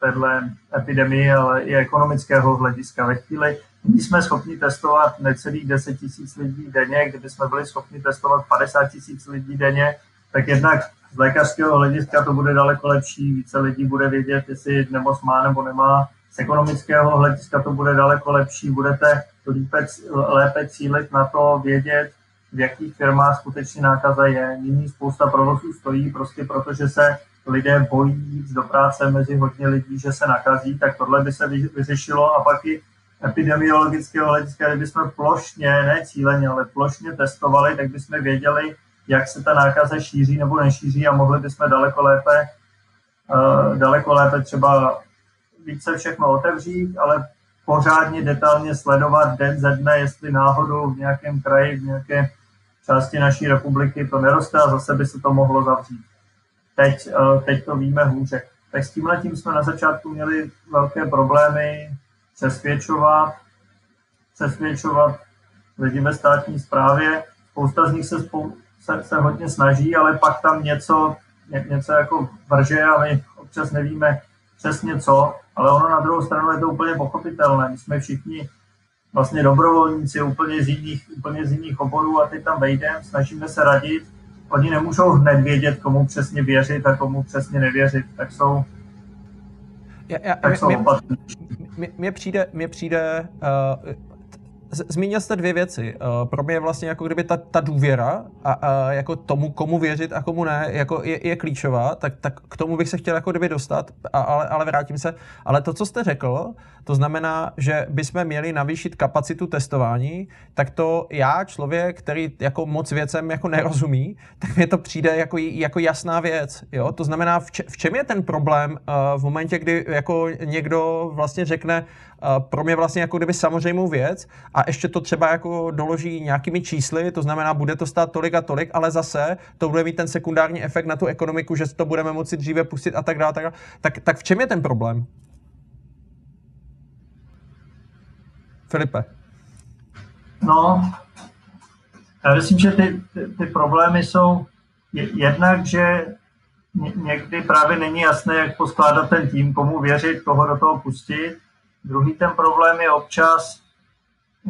téhle epidemii, ale i ekonomického hlediska. Ve chvíli, kdy jsme schopni testovat necelých 10 tisíc lidí denně, kdyby jsme byli schopni testovat 50 tisíc lidí denně, tak jednak z lékařského hlediska to bude daleko lepší, více lidí bude vědět, jestli nemoc má nebo nemá. Z ekonomického hlediska to bude daleko lepší, budete lépe cílit na to, vědět, v jakých firmách skutečně nákaza je. Nyní spousta provozů stojí prostě proto, že se lidé bojí jít do práce mezi hodně lidí, že se nakazí, tak tohle by se vyřešilo a pak i epidemiologického hlediska, kdybychom plošně, ne cíleně, ale plošně testovali, tak bychom věděli, jak se ta nákaza šíří nebo nešíří a mohli bychom daleko lépe, uh, daleko lépe třeba více všechno otevřít, ale pořádně detailně sledovat den ze dne, jestli náhodou v nějakém kraji, v nějaké části naší republiky to neroste a zase by se to mohlo zavřít. Teď, uh, teď to víme hůře. Tak s tím jsme na začátku měli velké problémy přesvědčovat, přesvědčovat lidi ve státní správě. Spousta z nich se, spou- se, se hodně snaží, ale pak tam něco, ně, něco jako vrže a my občas nevíme přesně co, ale ono na druhou stranu je to úplně pochopitelné. My jsme všichni vlastně dobrovolníci úplně z jiných, úplně z jiných oborů a teď tam vejdeme, snažíme se radit. Oni nemůžou hned vědět, komu přesně věřit a komu přesně nevěřit, tak jsou, já, já, tak mě, jsou mě, mě přijde, mě přijde uh, Zmínil jste dvě věci. Uh, pro mě je vlastně jako kdyby ta, ta důvěra a, a jako tomu, komu věřit a komu ne, jako je, je klíčová, tak, tak k tomu bych se chtěl jako kdyby dostat, a, ale, ale vrátím se. Ale to, co jste řekl, to znamená, že bychom měli navýšit kapacitu testování, tak to já, člověk, který jako moc věcem jako nerozumí, tak mi to přijde jako, jako jasná věc. Jo? To znamená, v, če, v čem je ten problém uh, v momentě, kdy jako někdo vlastně řekne, pro mě vlastně jako kdyby samozřejmou věc a ještě to třeba jako doloží nějakými čísly, to znamená, bude to stát tolik a tolik, ale zase to bude mít ten sekundární efekt na tu ekonomiku, že to budeme moci dříve pustit a tak dále. Tak, tak, tak v čem je ten problém? Filipe. No, já myslím, že ty, ty, ty problémy jsou jednak, že někdy právě není jasné, jak poskládat ten tým, komu věřit, koho do toho pustit. Druhý ten problém je občas,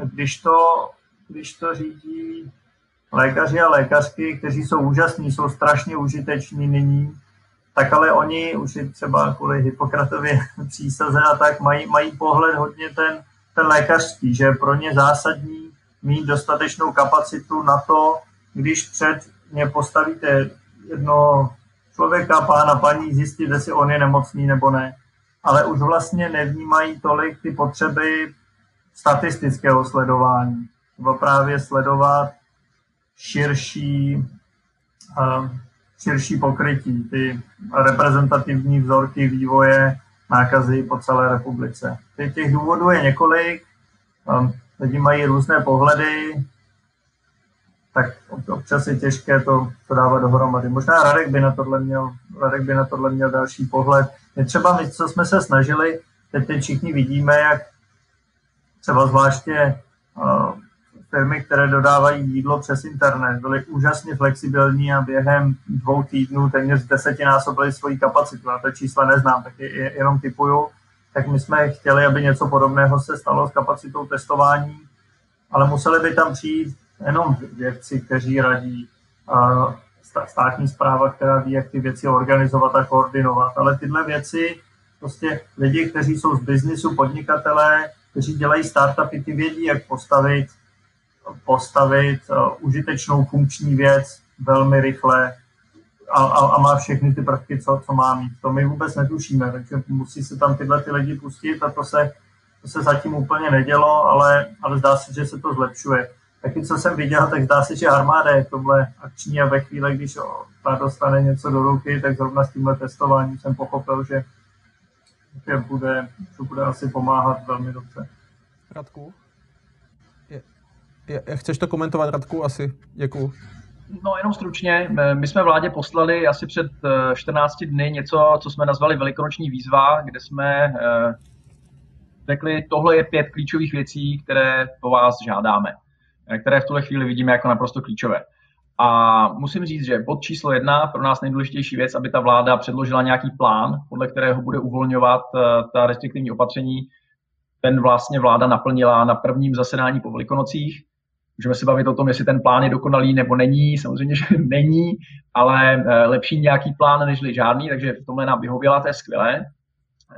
když to, když to řídí lékaři a lékařky, kteří jsou úžasní, jsou strašně užiteční nyní, tak ale oni už třeba kvůli Hippokratově přísaze a tak mají, mají pohled hodně ten, ten lékařský, že je pro ně zásadní mít dostatečnou kapacitu na to, když před ně postavíte jedno člověka, pána, paní, zjistit, jestli on je nemocný nebo ne. Ale už vlastně nevnímají tolik ty potřeby statistického sledování. Třeba právě sledovat širší, uh, širší pokrytí, ty reprezentativní vzorky vývoje nákazy po celé republice. Těch důvodů je několik, um, lidi mají různé pohledy, tak občas je těžké to, to dávat dohromady. Možná Radek by na tohle měl, Radek by na tohle měl další pohled. My třeba my, co jsme se snažili, teď všichni vidíme, jak třeba zvláště uh, firmy, které dodávají jídlo přes internet, byly úžasně flexibilní a během dvou týdnů téměř desetinásobili svoji kapacitu. Na to čísla neznám, tak je, je, jenom typuju. Tak my jsme chtěli, aby něco podobného se stalo s kapacitou testování, ale museli by tam přijít jenom vědci, kteří radí, uh, státní zpráva, která ví, jak ty věci organizovat a koordinovat. Ale tyhle věci, prostě lidi, kteří jsou z biznisu, podnikatelé, kteří dělají startupy, ty vědí, jak postavit, postavit uh, užitečnou funkční věc velmi rychle a, a, a, a má všechny ty prvky, co, co má mít. To my vůbec netušíme, takže musí se tam tyhle ty lidi pustit a to se, to se zatím úplně nedělo, ale, ale zdá se, že se to zlepšuje. Taky co jsem viděl, tak zdá se, že armáda je tohle akční a ve chvíli, když ta dostane něco do ruky, tak zrovna s tímhle testováním jsem pochopil, že, že bude, to bude asi pomáhat velmi dobře. Radku? Je, je, chceš to komentovat, Radku? Asi. Děkuju. No jenom stručně, my jsme vládě poslali asi před 14 eh, dny něco, co jsme nazvali velikonoční výzva, kde jsme eh, řekli, tohle je pět klíčových věcí, které po vás žádáme, eh, které v tuhle chvíli vidíme jako naprosto klíčové. A musím říct, že bod číslo jedna, pro nás nejdůležitější věc, aby ta vláda předložila nějaký plán, podle kterého bude uvolňovat ta restriktivní opatření. Ten vlastně vláda naplnila na prvním zasedání po Velikonocích. Můžeme se bavit o tom, jestli ten plán je dokonalý nebo není. Samozřejmě, že není, ale eh, lepší nějaký plán, než žádný, takže v tomhle nám vyhověla, to je skvělé.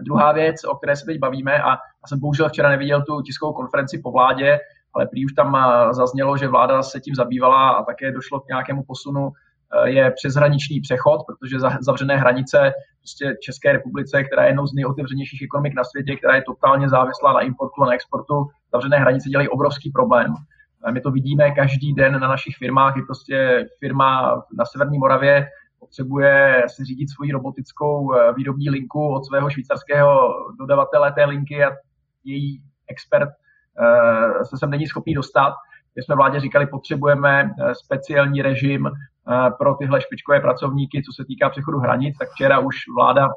Druhá věc, o které se teď bavíme, a já jsem bohužel včera neviděl tu tiskovou konferenci po vládě, ale prý už tam eh, zaznělo, že vláda se tím zabývala a také došlo k nějakému posunu, eh, je přeshraniční přechod, protože zavřené hranice prostě České republice, která je jednou z nejotevřenějších ekonomik na světě, která je totálně závislá na importu a na exportu, zavřené hranice dělají obrovský problém. My to vidíme každý den na našich firmách, je prostě firma na Severní Moravě potřebuje si řídit svoji robotickou eh, výrobní linku od svého švýcarského dodavatele té linky a její expert se sem není schopný dostat. My jsme vládě říkali, potřebujeme eh, speciální režim pro tyhle špičkové pracovníky, co se týká přechodu hranic, tak včera už vláda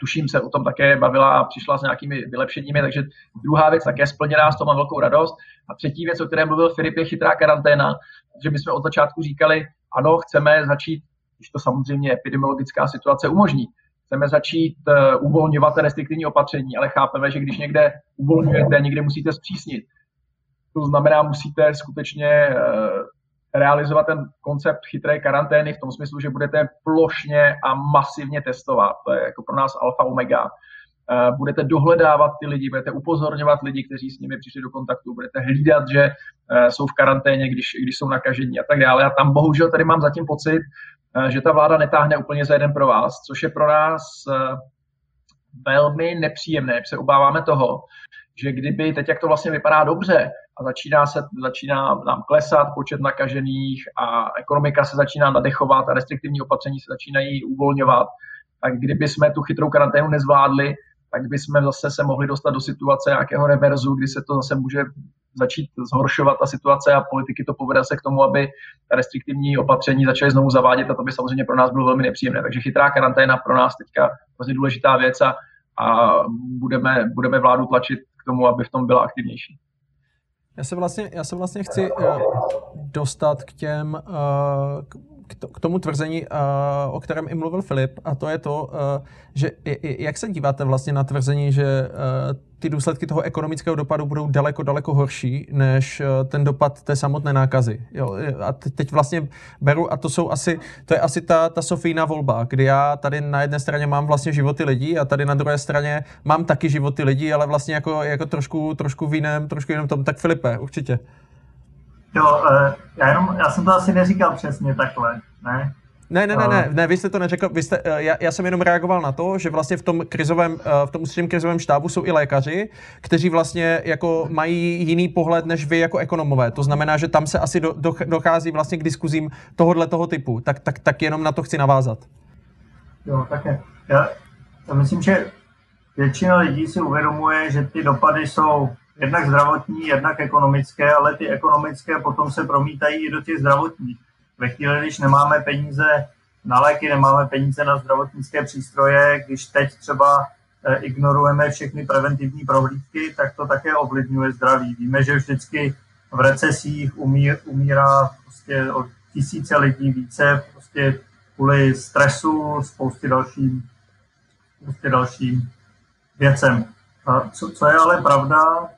tuším se o tom také bavila a přišla s nějakými vylepšeními, takže druhá věc také splněná, z toho mám velkou radost. A třetí věc, o které mluvil Filip, je chytrá karanténa, že my jsme od začátku říkali, ano, chceme začít, když to samozřejmě epidemiologická situace umožní, chceme začít uh, uvolňovat restriktivní opatření, ale chápeme, že když někde uvolňujete, někde musíte zpřísnit. To znamená, musíte skutečně uh, realizovat ten koncept chytré karantény v tom smyslu, že budete plošně a masivně testovat. To je jako pro nás alfa omega. Eh, budete dohledávat ty lidi, budete upozorňovat lidi, kteří s nimi přišli do kontaktu, budete hlídat, že eh, jsou v karanténě, když, když jsou nakažení a tak dále. A tam bohužel tady mám zatím pocit, eh, že ta vláda netáhne úplně za jeden pro vás, což je pro nás velmi nepříjemné. Se obáváme toho, že kdyby teď, jak to vlastně vypadá dobře, a začíná, se, začíná nám klesat počet nakažených a ekonomika se začíná nadechovat a restriktivní opatření se začínají uvolňovat, tak kdyby jsme tu chytrou karanténu nezvládli, tak bychom zase se mohli dostat do situace nějakého reverzu, kdy se to zase může začít zhoršovat ta situace a politiky to povede se k tomu, aby restriktivní opatření začaly znovu zavádět a to by samozřejmě pro nás bylo velmi nepříjemné. Takže chytrá karanténa pro nás teďka vlastně důležitá věc a, a budeme, budeme vládu tlačit k tomu, aby v tom byla aktivnější. Já se vlastně, já se vlastně chci uh, dostat k těm, uh, k tomu tvrzení, uh, o kterém i mluvil Filip, a to je to, že jak se díváte vlastně na tvrzení, že ty důsledky toho ekonomického dopadu budou daleko, daleko horší, než ten dopad té samotné nákazy. Jo, a teď vlastně beru, a to jsou asi, to je asi ta, ta Sofína volba, kdy já tady na jedné straně mám vlastně životy lidí a tady na druhé straně mám taky životy lidí, ale vlastně jako, jako trošku, trošku v jiném, trošku jiném tom. Tak Filipe, určitě. Jo, eh, já, jenom, já jsem to asi neříkal přesně takhle, ne? Ne, ne, ne, ne, ne, vy jste to neřekl, vy jste, eh, já, já jsem jenom reagoval na to, že vlastně v tom krizovém, eh, v tom ústředním krizovém štábu jsou i lékaři, kteří vlastně jako mají jiný pohled než vy jako ekonomové. To znamená, že tam se asi do, do, dochází vlastně k diskuzím tohohle toho typu. Tak, tak, tak jenom na to chci navázat. Jo, také. Já, já myslím, že většina lidí si uvědomuje, že ty dopady jsou jednak zdravotní, jednak ekonomické, ale ty ekonomické potom se promítají i do těch zdravotních. Ve chvíli, když nemáme peníze na léky, nemáme peníze na zdravotnické přístroje, když teď třeba eh, ignorujeme všechny preventivní prohlídky, tak to také ovlivňuje zdraví. Víme, že vždycky v recesích umí, umírá prostě o tisíce lidí více prostě kvůli stresu, spousty dalším, spousty dalším věcem. A co, co je ale pravda,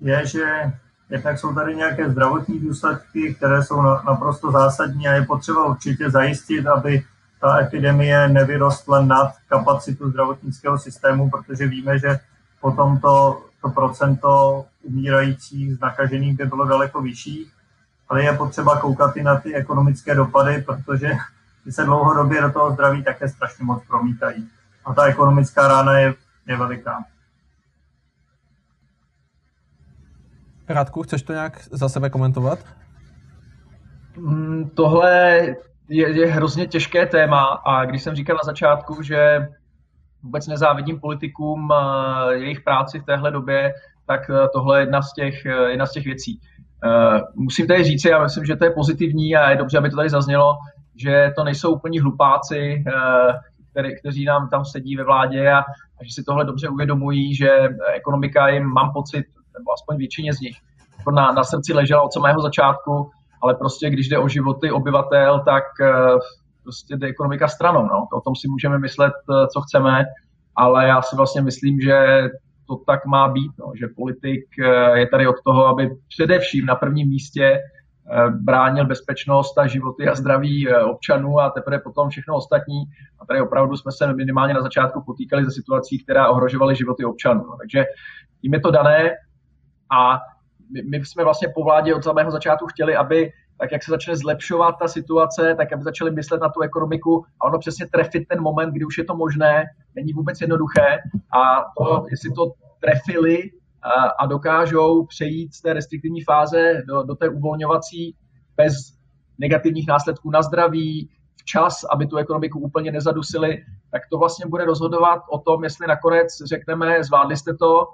je, že jednak jsou tady nějaké zdravotní důsledky, které jsou naprosto zásadní a je potřeba určitě zajistit, aby ta epidemie nevyrostla nad kapacitu zdravotnického systému, protože víme, že potom to, to procento umírajících z nakažených by bylo daleko vyšší, ale je potřeba koukat i na ty ekonomické dopady, protože ty se dlouhodobě do toho zdraví také strašně moc promítají. A ta ekonomická rána je, je veliká. Radku, chceš to nějak za sebe komentovat? Mm, tohle je, je hrozně těžké téma a když jsem říkal na začátku, že vůbec nezávidím politikům jejich práci v téhle době, tak eh, tohle je jedna z těch, eh, jedna z těch věcí. Eh, musím tady říct, já myslím, že to je pozitivní a je dobře, aby to tady zaznělo, že to nejsou úplně hlupáci, který, kteří nám tam sedí ve vládě a, a že si tohle dobře uvědomují, že ekonomika jim, mám pocit, nebo aspoň většině z nich, jako na, na srdci ležela od samého začátku, ale prostě když jde o životy obyvatel, tak prostě jde ekonomika stranou. No. O tom si můžeme myslet, co chceme, ale já si vlastně myslím, že to tak má být, no, že politik eh, je tady od toho, aby především na prvním místě eh, bránil bezpečnost a životy a zdraví eh, občanů a teprve potom všechno ostatní. A tady opravdu jsme se minimálně na začátku potýkali ze situací, která ohrožovaly životy občanů. No, takže tím je to dané a my, my jsme vlastně po vládě od samého začátku chtěli, aby tak jak se začne zlepšovat ta situace, tak aby začali myslet na tu ekonomiku a ono přesně trefit ten moment, kdy už je to možné, není vůbec jednoduché. A to, jestli to trefili a, dokážou přejít z té restriktivní fáze do, do té uvolňovací bez negativních následků na zdraví, včas, aby tu ekonomiku úplně nezadusili, tak to vlastně bude rozhodovat o tom, jestli nakonec řekneme, zvládli jste to,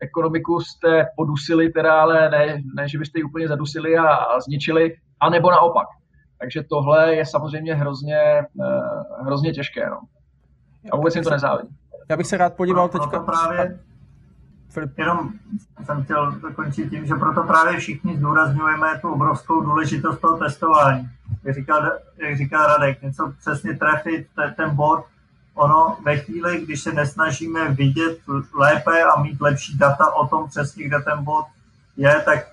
ekonomiku jste podusili, teda, ale ne, ne že byste ji úplně zadusili a, a zničili, anebo naopak. Takže tohle je samozřejmě hrozně, uh, hrozně těžké. No. A vůbec jim to nezávidí. Já bych se rád podíval pro, teďka... Proto právě, Filip. jenom jsem chtěl dokončit tím, že proto právě všichni zdůrazňujeme tu obrovskou důležitost toho testování. Jak říkal, jak říkal Radek, něco přesně trefit ten bod, ono ve chvíli, když se nesnažíme vidět lépe a mít lepší data o tom přesně, kde ten bod je, tak,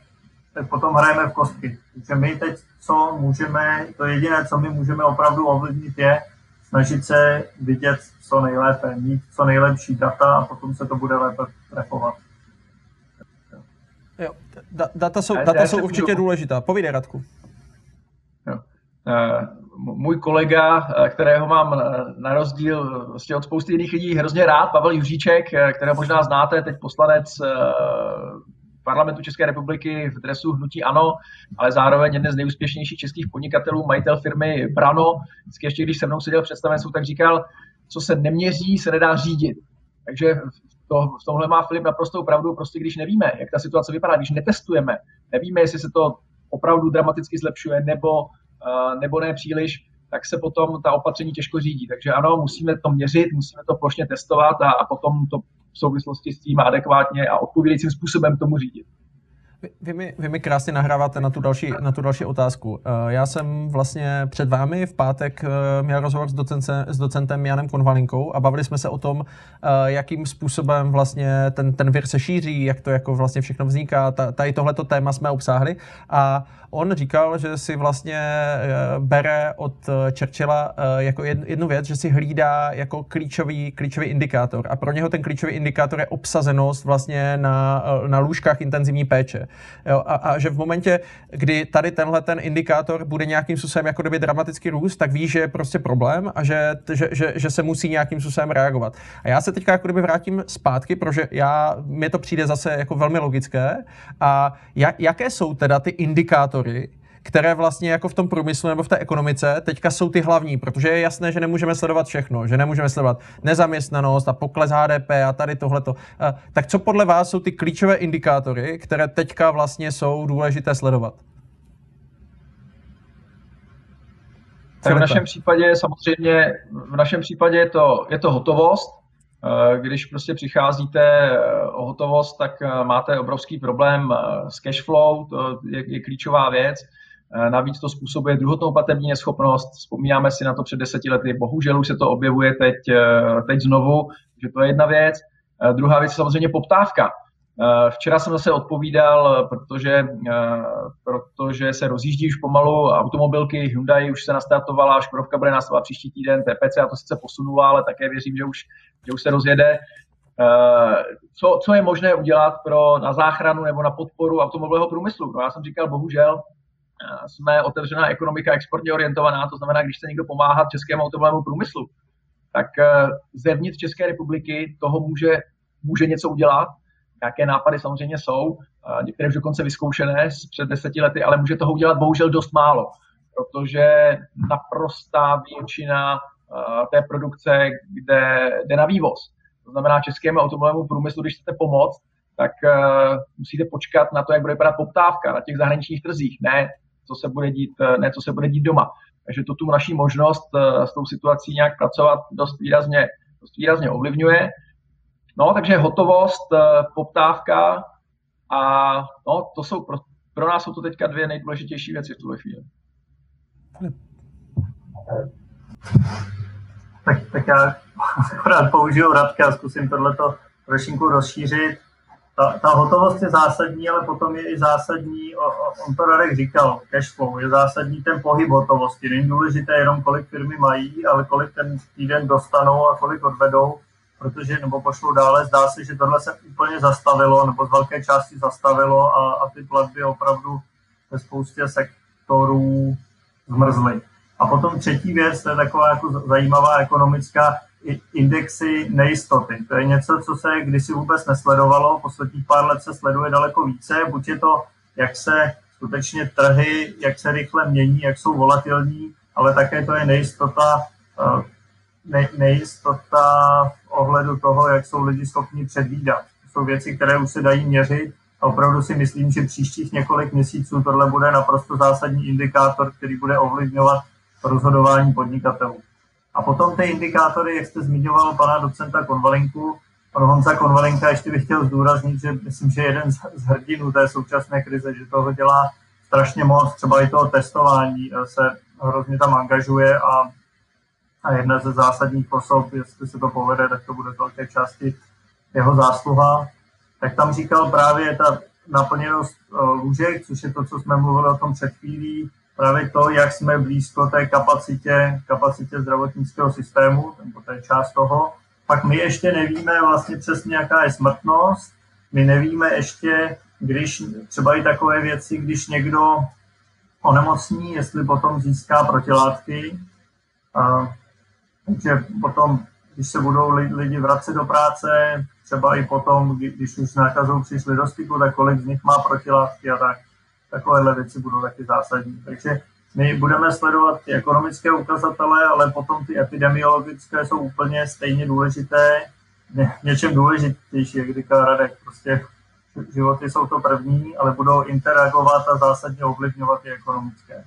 tak potom hrajeme v kostky. Takže my teď, co můžeme, to jediné, co my můžeme opravdu ovlivnit, je snažit se vidět co nejlépe, mít co nejlepší data a potom se to bude lépe trefovat. Jo, da, data jsou, data jsou určitě důležitá. Povídej, Radku. Jo. Eh, můj kolega, eh, kterého mám eh, na rozdíl vlastně od spousty jiných lidí hrozně rád, Pavel Juříček, kterého možná znáte, teď poslanec parlamentu České republiky v dresu hnutí ANO, ale zároveň jeden z nejúspěšnějších českých podnikatelů, majitel firmy Brano. Vždycky ještě, když se mnou seděl v představenstvu, tak říkal, co se neměří, se nedá řídit. Takže to, v tomhle má Filip naprostou pravdu, prostě když nevíme, jak ta situace vypadá, když netestujeme, nevíme, jestli se to opravdu dramaticky zlepšuje nebo, nebo ne příliš, tak se potom ta opatření těžko řídí. Takže ano, musíme to měřit, musíme to plošně testovat a, a potom to v souvislosti s tím adekvátně a odpovídajícím způsobem tomu řídit. Vy, vy, mi, vy mi krásně nahráváte na tu, další, na tu další otázku. Eh, já jsem vlastně před vámi v pátek eh, měl rozhovor s, docence, s docentem Janem Konvalinkou a bavili jsme se o tom, eh, jakým způsobem vlastně ten, ten vir se šíří, jak to jako vlastně všechno vzniká. Tady tohleto téma jsme obsáhli a on říkal, že si vlastně bere od Churchilla jako jednu věc, že si hlídá jako klíčový, klíčový indikátor a pro něho ten klíčový indikátor je obsazenost vlastně na, na lůžkách intenzivní péče. Jo, a, a že v momentě, kdy tady tenhle ten indikátor bude nějakým způsobem jako doby dramaticky růst, tak ví, že je prostě problém a že, že, že, že se musí nějakým způsobem reagovat. A já se teďka jako kdyby vrátím zpátky, protože já, mě to přijde zase jako velmi logické. A jak, jaké jsou teda ty indikátory, které vlastně jako v tom průmyslu nebo v té ekonomice teďka jsou ty hlavní, protože je jasné, že nemůžeme sledovat všechno, že nemůžeme sledovat nezaměstnanost a pokles HDP a tady tohleto. Tak co podle vás jsou ty klíčové indikátory, které teďka vlastně jsou důležité sledovat? Tak v našem případě samozřejmě, v našem případě je to, je to hotovost. Eh, když prostě přicházíte eh, o hotovost, tak eh, máte obrovský problém s cash flow, to je, je klíčová věc. Navíc to způsobuje druhotnou platební neschopnost. Vzpomínáme si na to před deseti lety. Bohužel už se to objevuje teď, teď znovu, že to je jedna věc. Druhá věc je samozřejmě poptávka. Včera jsem zase odpovídal, protože, protože se rozjíždí už pomalu automobilky, Hyundai už se nastartovala, Škodovka bude následovat příští týden, TPC a to sice posunula, ale také věřím, že už, že už se rozjede. Co, co je možné udělat pro, na záchranu nebo na podporu automobilového průmyslu? No, já jsem říkal, bohužel, jsme otevřená ekonomika exportně orientovaná, to znamená, když chce někdo pomáhat českému automobilovému průmyslu, tak zevnitř České republiky toho může, může něco udělat. Nějaké nápady samozřejmě jsou, některé už dokonce vyzkoušené před deseti lety, ale může toho udělat bohužel dost málo, protože naprostá většina té produkce kde jde na vývoz. To znamená, českému automobilovému průmyslu, když chcete pomoct, tak musíte počkat na to, jak bude vypadat poptávka na těch zahraničních trzích, ne co se bude dít, eh, ne co se bude dít doma. Takže to tu naší možnost uh, s tou situací nějak pracovat dost výrazně, dost výrazně ovlivňuje. No, takže hotovost, uh, poptávka a no, to jsou pro, pro nás jsou to teďka dvě nejdůležitější věci v tuhle chvíli. Tak, tak já akorát použiju Radka a zkusím tohleto trošinku rozšířit ta, ta hotovost je zásadní, ale potom je i zásadní, on to Radek říkal, cash flow, je zásadní ten pohyb hotovosti. Není důležité jenom, kolik firmy mají, ale kolik ten týden dostanou a kolik odvedou, protože, nebo pošlou dále, zdá se, že tohle se úplně zastavilo, nebo z velké části zastavilo a, a ty platby opravdu ve spoustě sektorů zmrzly. A potom třetí věc, to je taková jako zajímavá ekonomická, indexy nejistoty. To je něco, co se kdysi vůbec nesledovalo, posledních pár let se sleduje daleko více, buď je to, jak se skutečně trhy, jak se rychle mění, jak jsou volatilní, ale také to je nejistota, eh, ne, nejistota v ohledu toho, jak jsou lidi schopni předvídat. To jsou věci, které už se dají měřit a opravdu si myslím, že příštích několik měsíců tohle bude naprosto zásadní indikátor, který bude ovlivňovat rozhodování podnikatelů. A potom ty indikátory, jak jste zmiňoval pana docenta Konvalinku, pan Honza Konvalinka, ještě bych chtěl zdůraznit, že myslím, že jeden z hrdinů té současné krize, že toho dělá strašně moc, třeba i toho testování se hrozně tam angažuje a, a jedna ze zásadních osob, jestli se to povede, tak to bude z velké části jeho zásluha. Tak tam říkal právě ta naplněnost eh, lůžek, což je to, co jsme mluvili o tom před chvílí, právě to, jak jsme blízko té kapacitě, kapacitě zdravotnického systému, nebo to je část toho. Pak my ještě nevíme vlastně přesně, jaká je smrtnost, my nevíme ještě, když třeba i takové věci, když někdo onemocní, jestli potom získá protilátky. Takže potom, když se budou lidi vracet do práce, třeba i potom, když už s nákazou přišli do styku, tak kolik z nich má protilátky a tak takovéhle věci budou taky zásadní. Takže my budeme sledovat ty ekonomické ukazatele, ale potom ty epidemiologické jsou úplně stejně důležité, ně, něčem důležitější, jak říká Radek. Prostě životy jsou to první, ale budou interagovat a zásadně ovlivňovat i ekonomické.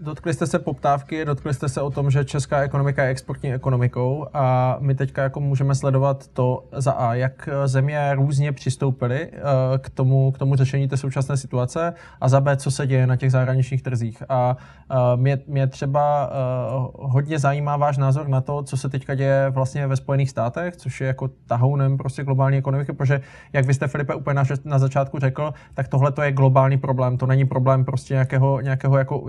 Dotkli jste se poptávky, dotkli jste se o tom, že česká ekonomika je exportní ekonomikou a my teďka jako můžeme sledovat to za A, jak země různě přistoupily eh, k tomu, k tomu řešení té současné situace a za B, co se děje na těch zahraničních trzích. A eh, mě, mě třeba eh, hodně zajímá váš názor na to, co se teďka děje vlastně ve Spojených státech, což je jako tahounem prostě globální ekonomiky, protože jak vy jste, Filipe, úplně na, na začátku řekl, tak tohle to je globální problém, to není problém prostě nějakého, nějakého jako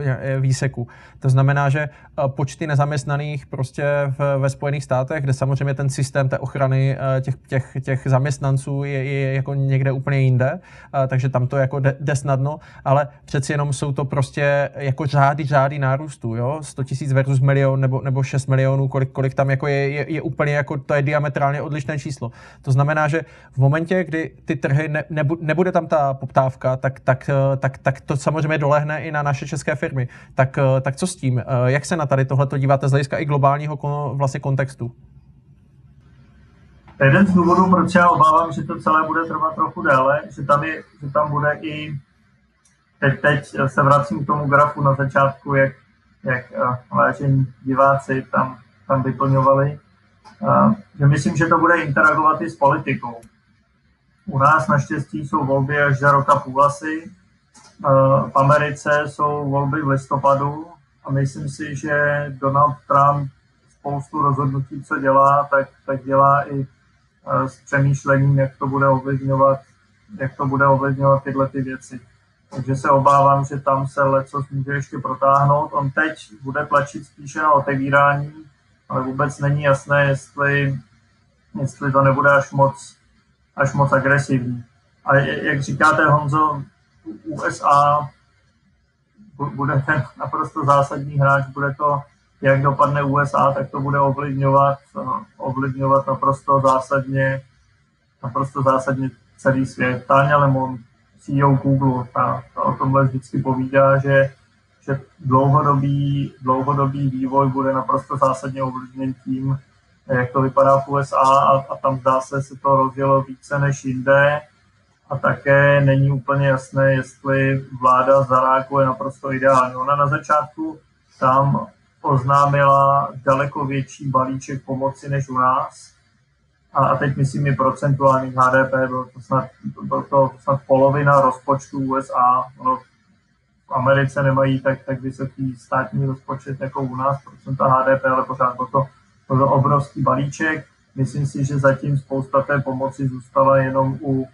výseku. To znamená, že eh, počty nezaměstnaných prostě v, ve Spojených státech, kde samozřejmě ten systém té ochrany eh, těch, těch, těch zaměstnanců je, je jako někde úplně jinde, eh, takže tam to jako jde, snadno, ale přeci jenom jsou to prostě jako řády, řády nárůstu, jo? 100 tisíc versus milion nebo, nebo 6 milionů, kolik, kolik tam jako je, je, je úplně jako, to je diametrálně odlišné číslo. To znamená, že v momentě, kdy ty trhy ne, nebu, nebude tam ta poptávka, tak, tak, tak, tak to samozřejmě dolehne i na naše české firmy. Tak tak, eh, tak co s tím? Eh, jak se na tady tohle díváte z hlediska i globálního vlastně kontextu? Jeden z důvodů, proč já obávám, že to celé bude trvat trochu déle, že tam, je, že tam bude i, teď, teď se vracím k tomu grafu na začátku, jak, jak eh, vážení diváci tam, tam vyplňovali, že myslím, že to bude interagovat i s politikou. U nás naštěstí jsou volby až za roka půl asi, v Americe jsou volby v listopadu a myslím si, že Donald Trump spoustu rozhodnutí, co dělá, tak, tak dělá i e, s přemýšlením, jak to bude ovlivňovat, jak to bude ovlivňovat tyhle ty věci. Takže se obávám, že tam se leco může ještě protáhnout. On teď bude tlačit spíše na otevírání, ale vůbec není jasné, jestli, jestli to nebude až moc, až moc agresivní. A jak říkáte, Honzo, USA bude ten naprosto zásadní hráč, bude to, jak dopadne USA, tak to bude ovlivňovat, ovlivňovat naprosto zásadně, naprosto zásadně celý svět. Táňa Lemon, CEO Google, ta, ta o tomhle vždycky povídá, že, že dlouhodobý, dlouhodobý vývoj bude naprosto zásadně ovlivněn tím, jak to vypadá v USA a, a tam zdá se, se to rozjelo více než jinde a také není úplně jasné, jestli vláda zareaguje naprosto ideálně. Ona na začátku tam oznámila daleko větší balíček pomoci než u nás. A teď myslím i procentuálních HDP, bylo to snad, bylo to snad polovina rozpočtu USA. Ono v Americe nemají tak, tak vysoký státní rozpočet jako u nás, procenta HDP, ale pořád bylo to, bylo to obrovský balíček. Myslím si, že zatím spousta té pomoci zůstala jenom u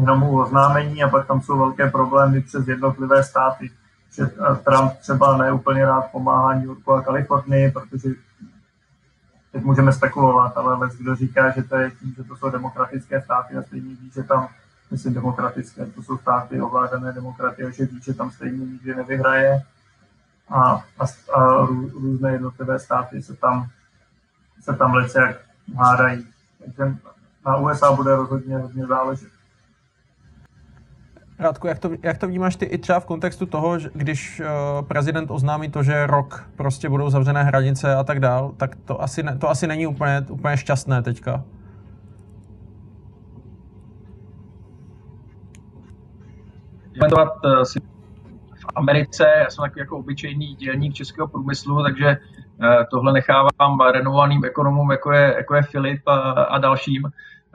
jenom u oznámení a pak tam jsou velké problémy přes jednotlivé státy. Že Trump třeba neúplně rád pomáhá New Yorku a Kalifornii, protože teď můžeme spekulovat, ale les, kdo říká, že to je tím, že to jsou demokratické státy a stejně ví, že tam, myslím demokratické, to jsou státy ovládané demokraty a že ví, že tam stejně nikdy nevyhraje a, a, a rů, různé jednotlivé státy se tam, se tam lece jak hádají. Takže na USA bude rozhodně hodně záležet. Rádku, jak to, jak to vnímáš ty i třeba v kontextu toho, že když uh, prezident oznámí to, že rok prostě budou zavřené hranice a tak dál, tak to asi, ne, to asi není úplně, úplně šťastné teďka. Eh, si v Americe, já jsem takový jako obyčejný dělník českého průmyslu, takže eh, tohle nechávám renovovaným ekonomům, jako je, jako je Filip a, a dalším.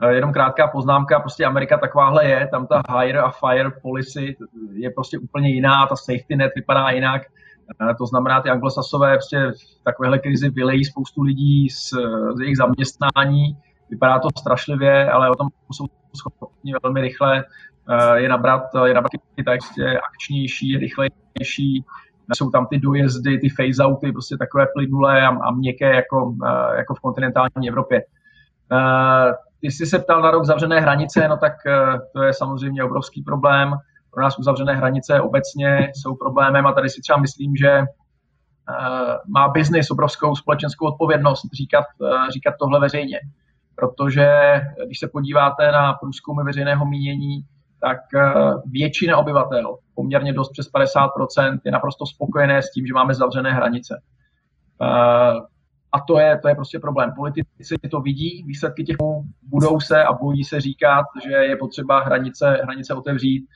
Eh, jenom krátká poznámka, prostě Amerika takováhle je, tam ta hire a fire policy je prostě úplně jiná, ta safety net vypadá jinak, eh, to znamená, ty anglosasové prostě v takovéhle krizi vylejí spoustu lidí z, z jejich zaměstnání, vypadá to strašlivě, ale o tom jsou schopni velmi rychle eh, je nabrat, je nabrat prostě akčnější, rychlejší, jsou tam ty dojezdy, ty phase-outy, prostě takové plynulé a, a měkké jako, jako v kontinentální Evropě. Jestli se ptal na rok zavřené hranice, no tak eh, to je samozřejmě obrovský problém. Pro nás uzavřené hranice obecně jsou problémem a tady si třeba myslím, že eh, má biznis obrovskou společenskou odpovědnost říkat, eh, říkat tohle veřejně. Protože když se podíváte na průzkumy veřejného mínění, tak většina obyvatel, poměrně dost přes 50%, je naprosto spokojené s tím, že máme zavřené hranice. A to je, to je prostě problém. Politici to vidí, výsledky těch budou se a bojí se říkat, že je potřeba hranice, hranice otevřít.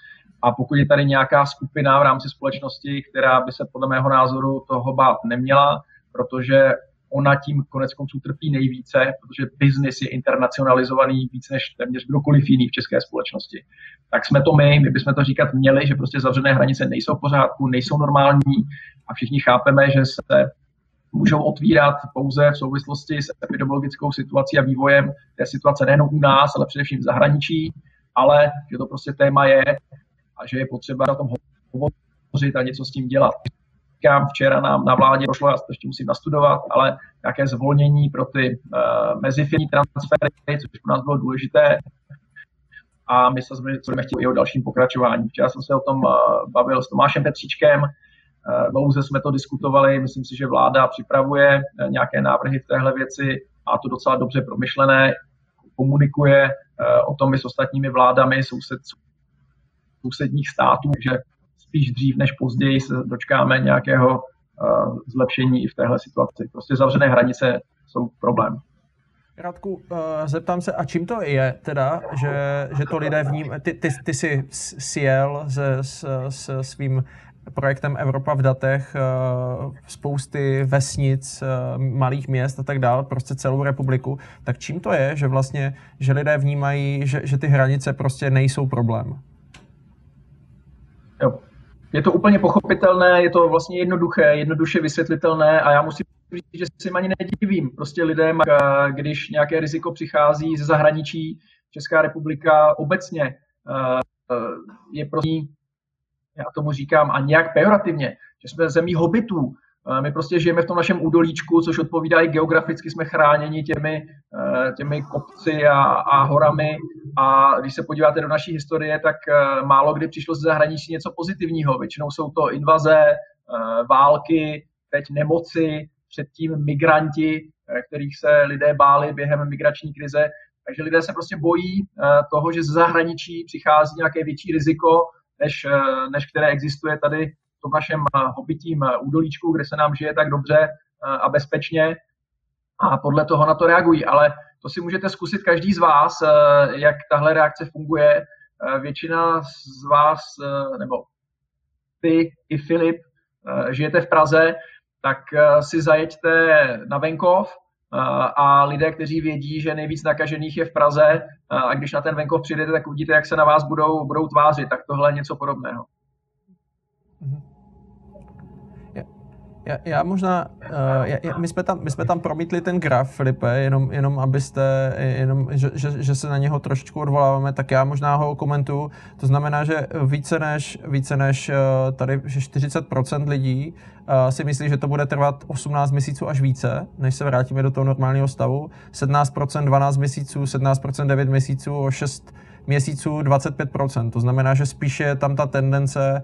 A pokud je tady nějaká skupina v rámci společnosti, která by se podle mého názoru toho bát neměla, protože ona tím konec konců trpí nejvíce, protože biznis je internacionalizovaný víc než téměř kdokoliv jiný v české společnosti. Tak jsme to my, my bychom to říkat měli, že prostě zavřené hranice nejsou v pořádku, nejsou normální a všichni chápeme, že se můžou otvírat pouze v souvislosti s epidemiologickou situací a vývojem té situace nejen u nás, ale především v zahraničí, ale že to prostě téma je a že je potřeba na tom hovořit a něco s tím dělat. Říkám, včera nám na vládě došlo, já to ještě musím nastudovat, ale nějaké zvolnění pro ty uh, mezifirní transfery, což pro nás bylo důležité, a my se budeme chtít i o dalším pokračování. Včera jsem se o tom uh, bavil s Tomášem Petříčkem, Eh, dlouze jsme to diskutovali, myslím si, že vláda připravuje eh, nějaké návrhy v téhle věci a to docela dobře promyšlené, komunikuje eh, o tom i s ostatními vládami soused, sousedních států, že spíš dřív než později se dočkáme nějakého zlepšení i v téhle situaci. Prostě zavřené hranice jsou problém. Radku, zeptám se, a čím to je teda, že, že to lidé vním, ty, ty, ty jsi sjel se, svým projektem Evropa v datech eh, spousty vesnic, eh, malých měst a tak dále, prostě celou republiku, tak čím to je, že vlastně, že lidé vnímají, že, že ty hranice prostě nejsou problém? Jo. Je to úplně pochopitelné, je to vlastně jednoduché, jednoduše vysvětlitelné a já musím říct, že si ani nedivím. Prostě lidem, eh, když nějaké riziko přichází ze zahraničí, Česká republika obecně je prostě já tomu říkám a nějak pejorativně, že jsme zemí hobitů. My prostě žijeme v tom našem údolíčku, což odpovídá i geograficky, jsme chráněni těmi, těmi kopci a, a horami. A když se podíváte do naší historie, tak málo kdy přišlo ze zahraničí něco pozitivního. Většinou jsou to invaze, války, teď nemoci, předtím migranti, kterých se lidé báli během migrační krize. Takže lidé se prostě bojí toho, že ze zahraničí přichází nějaké větší riziko, než, než které existuje tady tom našem eh, hobitím eh, údolíčku, kde se nám žije tak dobře eh, a bezpečně a podle toho na to reagují. Ale to si můžete zkusit každý z vás, jak tahle reakce funguje. Většina z vás, nebo ty i Filip, žijete v Praze, tak si zajeďte na venkov a lidé, kteří vědí, že nejvíc nakažených je v Praze a když na ten venkov přijdete, tak uvidíte, jak se na vás budou, budou tvářit. Tak tohle je něco podobného. Mm-hmm. Já, já možná, uh, já, já, my, jsme tam, my jsme tam promítli ten graf, Filipe, jenom, jenom abyste, jenom, že, že, že se na něho trošičku odvoláváme, tak já možná ho komentuju. To znamená, že více než, více než uh, tady, že 40% lidí uh, si myslí, že to bude trvat 18 měsíců až více, než se vrátíme do toho normálního stavu. 17% 12 měsíců, 17% 9 měsíců, o 6 měsíců 25%. To znamená, že spíše je tam ta tendence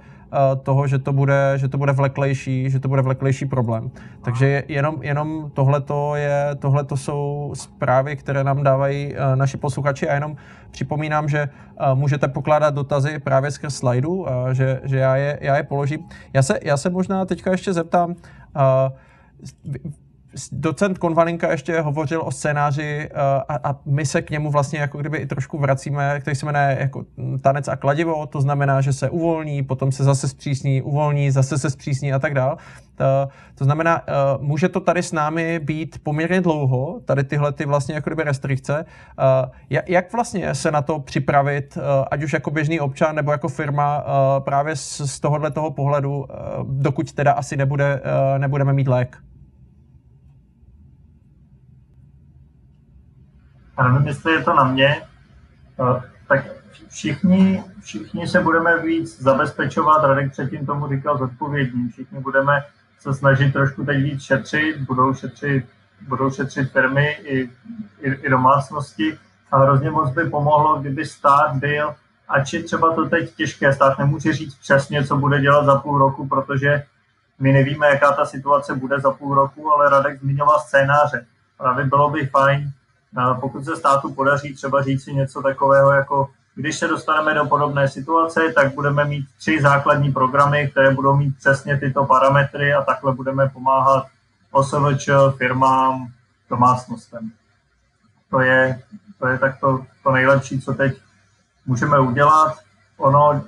toho, že to bude, že to bude vleklejší, že to bude vleklejší problém. Takže jenom, jenom tohleto, je, tohleto jsou zprávy, které nám dávají uh, naši posluchači a jenom připomínám, že uh, můžete pokládat dotazy právě skrz slajdu, že, že já, je, já je položím. Já se, já se možná teďka ještě zeptám, docent Konvalinka ještě hovořil o scénáři uh, a, a my se k němu vlastně jako kdyby i trošku vracíme, který se jmenuje jako tanec a kladivo, to znamená, že se uvolní, potom se zase zpřísní, uvolní, zase se zpřísní a tak dál. To, to znamená, uh, může to tady s námi být poměrně dlouho, tady tyhle ty vlastně jako kdyby restrikce. Jak vlastně se na to připravit, ať už jako běžný občan nebo jako firma, právě z, tohohle toho pohledu, dokud teda asi nebude, nebudeme mít lék? A nevím, jestli je to na mě, tak všichni, všichni se budeme víc zabezpečovat, Radek předtím tomu říkal zodpovědní, všichni budeme se snažit trošku teď víc šetřit, budou šetřit, budou šetřit firmy i, i, i domácnosti a hrozně moc by pomohlo, kdyby stát byl, ač je třeba to teď těžké, stát nemůže říct přesně, co bude dělat za půl roku, protože my nevíme, jaká ta situace bude za půl roku, ale Radek zmiňoval scénáře. Právě bylo by fajn, pokud se státu podaří třeba říct si něco takového, jako když se dostaneme do podobné situace, tak budeme mít tři základní programy, které budou mít přesně tyto parametry a takhle budeme pomáhat OSVČ, firmám, domácnostem. To je, to je tak to, to nejlepší, co teď můžeme udělat. Ono,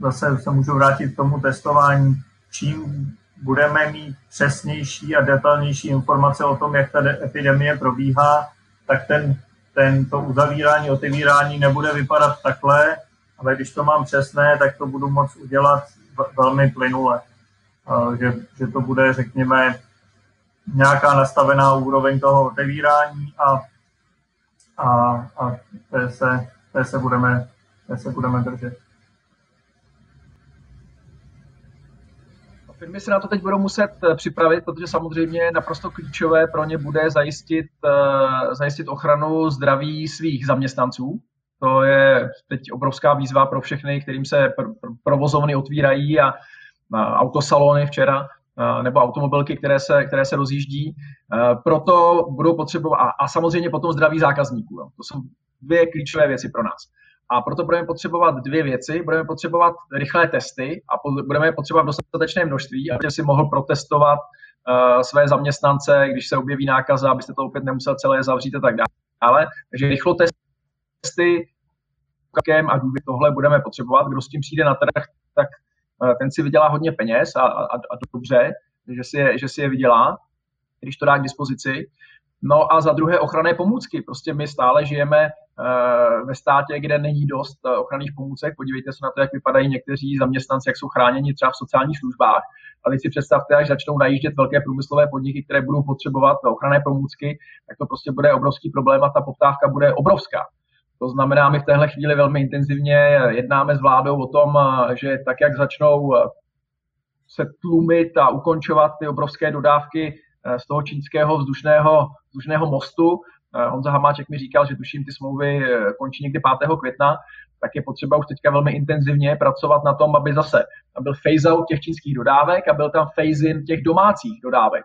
zase se můžu vrátit k tomu testování, čím budeme mít přesnější a detailnější informace o tom, jak ta epidemie probíhá, tak ten, ten, to uzavírání, otevírání nebude vypadat takhle, ale když to mám přesné, tak to budu moct udělat velmi plynule. Že, že to bude, řekněme, nějaká nastavená úroveň toho otevírání a, a, a té, se, té, se budeme, té se budeme držet. Firmy se na to teď budou muset eh, připravit, protože samozřejmě naprosto klíčové pro ně bude zajistit, eh, zajistit ochranu zdraví svých zaměstnanců. To je teď obrovská výzva pro všechny, kterým se provozovny otvírají a autosalony včera nebo automobilky, které se, které se rozjíždí. Proto budou potřebovat, a, a samozřejmě potom zdraví zákazníků. To jsou dvě klíčové věci pro nás. A proto budeme potřebovat dvě věci. Budeme potřebovat rychlé testy a budeme je potřebovat v dostatečné množství, aby si mohl protestovat uh, své zaměstnance, když se objeví nákaza, abyste to opět nemusel celé zavřít a tak dále. Takže rychlo testy a tohle budeme potřebovat. Kdo s tím přijde na trh, tak uh, ten si vydělá hodně peněz a, a, a dobře, že si, je, že si je vydělá, když to dá k dispozici. No a za druhé ochranné pomůcky. Prostě my stále žijeme ve státě, kde není dost eh, ochranných pomůcek. Podívejte se na to, jak vypadají někteří zaměstnanci, jak jsou chráněni třeba v sociálních službách. A teď si představte, až začnou najíždět velké průmyslové podniky, které budou potřebovat ochranné pomůcky, tak to prostě bude obrovský problém a ta poptávka bude obrovská. To znamená, my v téhle chvíli velmi intenzivně jednáme s vládou o tom, eh, že tak, jak začnou se tlumit a ukončovat ty obrovské dodávky z toho čínského vzdušného, vzdušného mostu. Honza Hamáček mi říkal, že tuším ty smlouvy končí někdy 5. května, tak je potřeba už teďka velmi intenzivně pracovat na tom, aby zase byl phase-out těch čínských dodávek a byl tam phase-in těch domácích dodávek.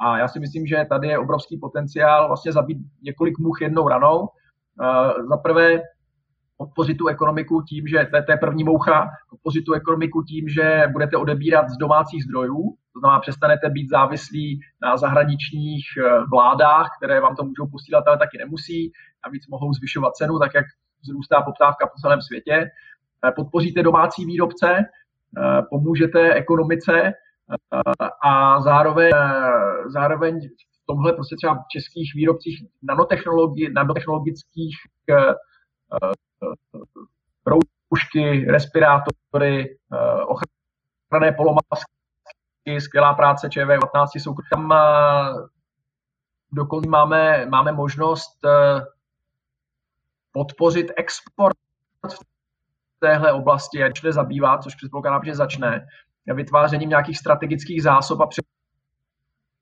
A já si myslím, že tady je obrovský potenciál vlastně zabít několik much jednou ranou. Uh, za prvé podpořit tu ekonomiku tím, že to je, to je první moucha, podpořit tu ekonomiku tím, že budete odebírat z domácích zdrojů, to znamená, přestanete být závislí na zahraničních eh, vládách, které vám to můžou posílat, ale taky nemusí. a víc mohou zvyšovat cenu, tak jak vzrůstá poptávka po celém světě. Eh, podpoříte domácí výrobce, pomůžete ekonomice a zároveň, zároveň v tomhle prostě třeba v českých výrobcích nanotechnologi, nanotechnologických eh, eh, roušky, respirátory, eh, ochranné polomasky, skvělá práce ČV15 jsou tam dokonce máme, máme možnost podpořit export v téhle oblasti, ať se zabývá, což předpokládám, že začne, vytvářením nějakých strategických zásob a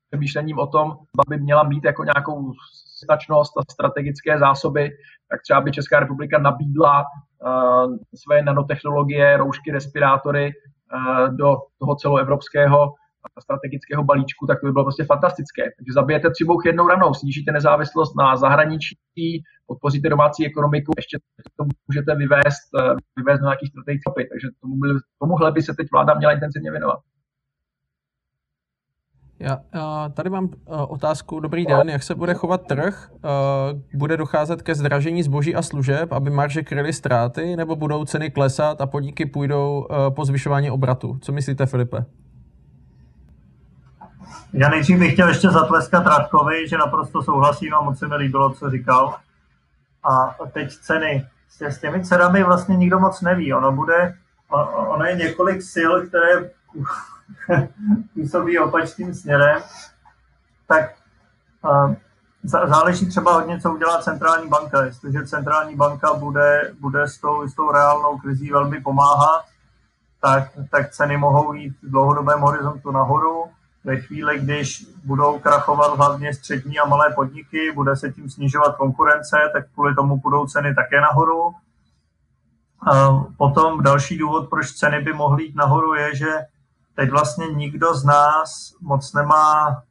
přemýšlením o tom, by měla mít jako nějakou stačnost a strategické zásoby, tak třeba by Česká republika nabídla uh, své nanotechnologie, roušky, respirátory uh, do toho celoevropského strategického balíčku, tak to by bylo prostě fantastické. Takže zabijete tři bouchy jednou ranou, snížíte nezávislost na zahraničí, podpoříte domácí ekonomiku, ještě to můžete vyvést, eh, vyvést na nějaký strategický takže tomu tomuhle by se teď vláda měla intenzivně věnovat. Já tady mám eh, otázku. Dobrý den, jak se bude chovat trh? Eh, bude docházet ke zdražení zboží a služeb, aby marže kryly ztráty, nebo budou ceny klesat a podniky půjdou po zvyšování obratu? Co myslíte, Filipe? Já nejdřív bych chtěl ještě zatleskat Radkovi, že naprosto souhlasím a moc se mi líbilo, co říkal. A teď ceny. S těmi cenami vlastně nikdo moc neví. Ono bude, ono je několik sil, které působí opačným směrem. Tak záleží třeba hodně, co udělá centrální banka. Jestliže centrální banka bude, bude s, tou, s tou reálnou krizí velmi pomáhat, tak, tak ceny mohou jít v dlouhodobém horizontu nahoru ve chvíli, když budou krachovat hlavně střední a malé podniky, bude se tím snižovat konkurence, tak kvůli tomu budou ceny také nahoru. A potom další důvod, proč ceny by mohly jít nahoru, je, že teď vlastně nikdo z nás moc nemá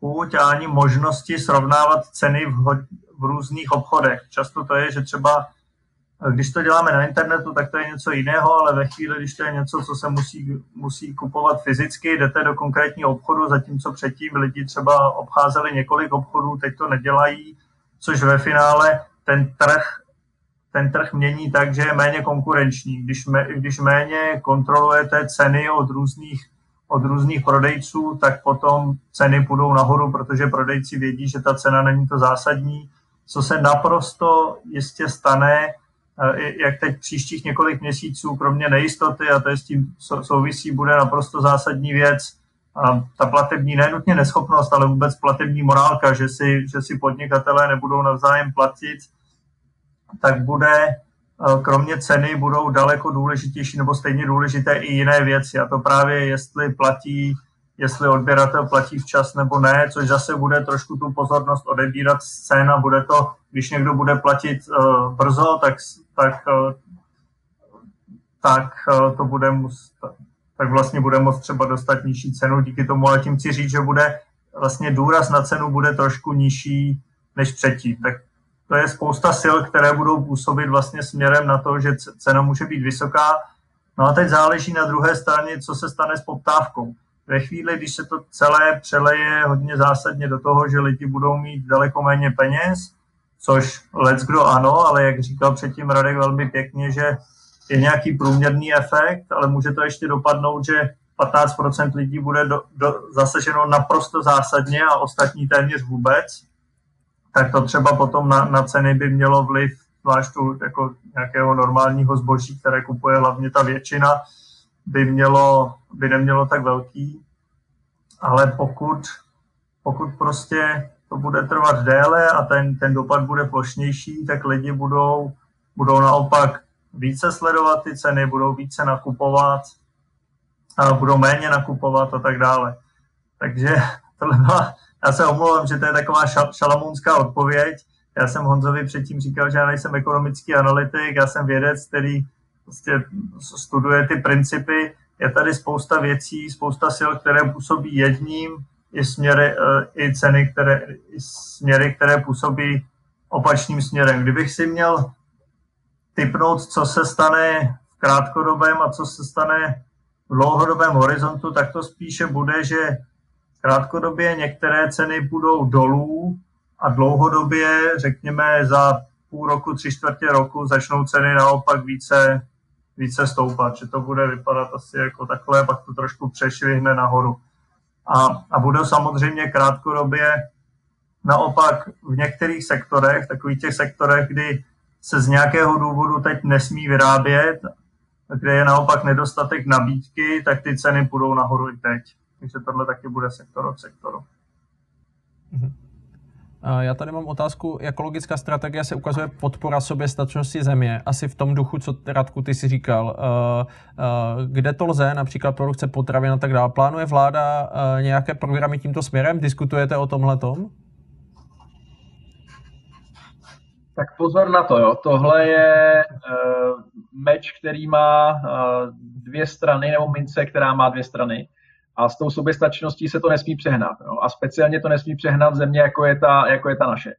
chuť a ani možnosti srovnávat ceny v, v různých obchodech. Často to je, že třeba když to děláme na internetu, tak to je něco jiného, ale ve chvíli, když to je něco, co se musí, musí kupovat fyzicky, jdete do konkrétního obchodu, zatímco předtím lidi třeba obcházeli několik obchodů, teď to nedělají, což ve finále ten trh, ten trh mění tak, že je méně konkurenční. Když, me, když méně kontrolujete ceny od různých, od různých prodejců, tak potom ceny půjdou nahoru, protože prodejci vědí, že ta cena není to zásadní. Co se naprosto jistě stane, jak teď příštích několik měsíců, kromě nejistoty, a to je s tím souvisí, bude naprosto zásadní věc, a ta platební, nenutně neschopnost, ale vůbec platební morálka, že si, že si podnikatelé nebudou navzájem platit, tak bude, kromě ceny, budou daleko důležitější nebo stejně důležité i jiné věci. A to právě, jestli platí jestli odběratel platí včas nebo ne, což zase bude trošku tu pozornost odebírat z cen a bude to, když někdo bude platit uh, brzo, tak, tak, uh, tak uh, to bude mus, tak vlastně bude moct třeba dostat nižší cenu díky tomu, ale tím chci říct, že bude vlastně důraz na cenu bude trošku nižší než předtím. Tak to je spousta sil, které budou působit vlastně směrem na to, že cena může být vysoká. No a teď záleží na druhé straně, co se stane s poptávkou ve chvíli, když se to celé přeleje hodně zásadně do toho, že lidi budou mít daleko méně peněz, což let's kdo ano, ale jak říkal předtím Radek velmi pěkně, že je nějaký průměrný efekt, ale může to ještě dopadnout, že 15% lidí bude do, do, zasaženo naprosto zásadně a ostatní téměř vůbec, tak to třeba potom na, na ceny by mělo vliv zvlášť jako nějakého normálního zboží, které kupuje hlavně ta většina, by, mělo, by nemělo tak velký, ale pokud, pokud prostě to bude trvat déle a ten, ten dopad bude plošnější, tak lidi budou, budou naopak více sledovat ty ceny, budou více nakupovat a budou méně nakupovat a tak dále. Takže tohle byla, já se omlouvám, že to je taková šalamounská odpověď. Já jsem Honzovi předtím říkal, že já nejsem ekonomický analytik, já jsem vědec, který prostě studuje ty principy. Je tady spousta věcí, spousta sil, které působí jedním, i směry, eh, i ceny, které, i směry, které působí opačným směrem. Kdybych si měl typnout, co se stane v krátkodobém a co se stane v dlouhodobém horizontu, tak to spíše bude, že krátkodobě některé ceny budou dolů a dlouhodobě, řekněme, za půl roku, tři čtvrtě roku začnou ceny naopak více, více stoupat, že to bude vypadat asi jako takhle, pak to trošku přešvihne nahoru. A, a bude samozřejmě krátkodobě naopak v některých sektorech, takových těch sektorech, kdy se z nějakého důvodu teď nesmí vyrábět, kde je naopak nedostatek nabídky, tak ty ceny půjdou nahoru i teď. Takže tohle taky bude sektor od sektoru. Mhm. Já tady mám otázku. Ekologická strategie se ukazuje podpora soběstačnosti země. Asi v tom duchu, co Radku ty si říkal. Kde to lze, například produkce potravin a tak dále. Plánuje vláda nějaké programy tímto směrem? Diskutujete o tomhle tom? Tak pozor na to, jo. Tohle je uh, meč, který má uh, dvě strany, nebo mince, která má dvě strany. A s tou soběstačností se to nesmí přehnat. Jo. A speciálně to nesmí přehnat země, jako je, ta, jako je ta naše.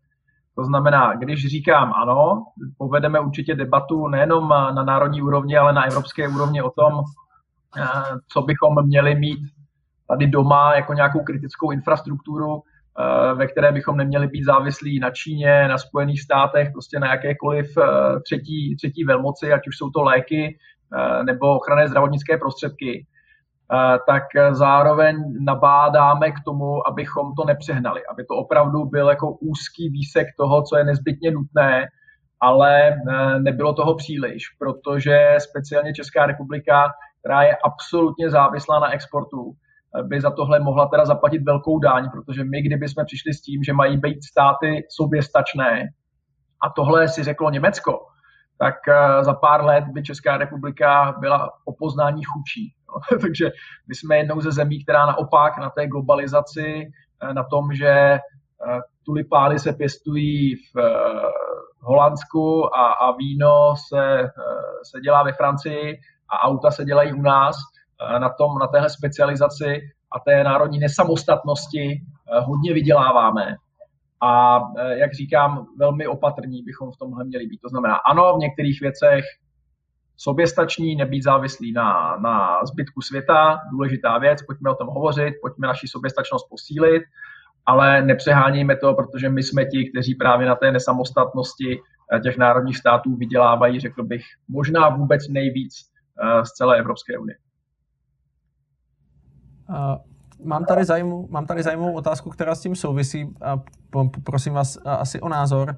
To znamená, když říkám ano, povedeme určitě debatu nejenom na národní úrovni, ale na evropské úrovni o tom, uh, co bychom měli mít tady doma jako nějakou kritickou infrastrukturu, Eh, ve které bychom neměli být závislí na Číně, na Spojených státech, prostě na jakékoliv eh, třetí, třetí velmoci, ať už jsou to léky eh, nebo ochranné zdravotnické prostředky, tak zároveň nabádáme k tomu, abychom to nepřehnali, aby to opravdu byl jako úzký výsek toho, co je nezbytně nutné, ale nebylo toho příliš, protože speciálně Česká republika, která je absolutně závislá na exportu, by za tohle mohla teda zaplatit velkou daň, protože my, kdyby jsme přišli s tím, že mají být státy soběstačné, a tohle si řeklo Německo, tak eh, za pár let by Česká republika byla o poznání chudší. No. Takže my jsme jednou ze zemí, která naopak na té globalizaci, eh, na tom, že eh, tulipány se pěstují v Holandsku a, a víno se, se dělá ve Francii a auta se dělají u nás, na, tom, na téhle specializaci a té národní nesamostatnosti hodně vyděláváme. A eh, jak říkám, velmi opatrní bychom v tomhle měli být. To znamená, ano, v některých věcech soběstační, nebýt závislí na, na zbytku světa, důležitá věc, pojďme o tom hovořit, pojďme naši soběstačnost posílit, ale nepřehánějme to, protože my jsme ti, kteří právě na té nesamostatnosti eh, těch národních států vydělávají, řekl bych, možná vůbec nejvíc z celé Evropské unie. Mám tady, zajímavou, mám tady zajímavou otázku, která s tím souvisí a poprosím vás asi o názor.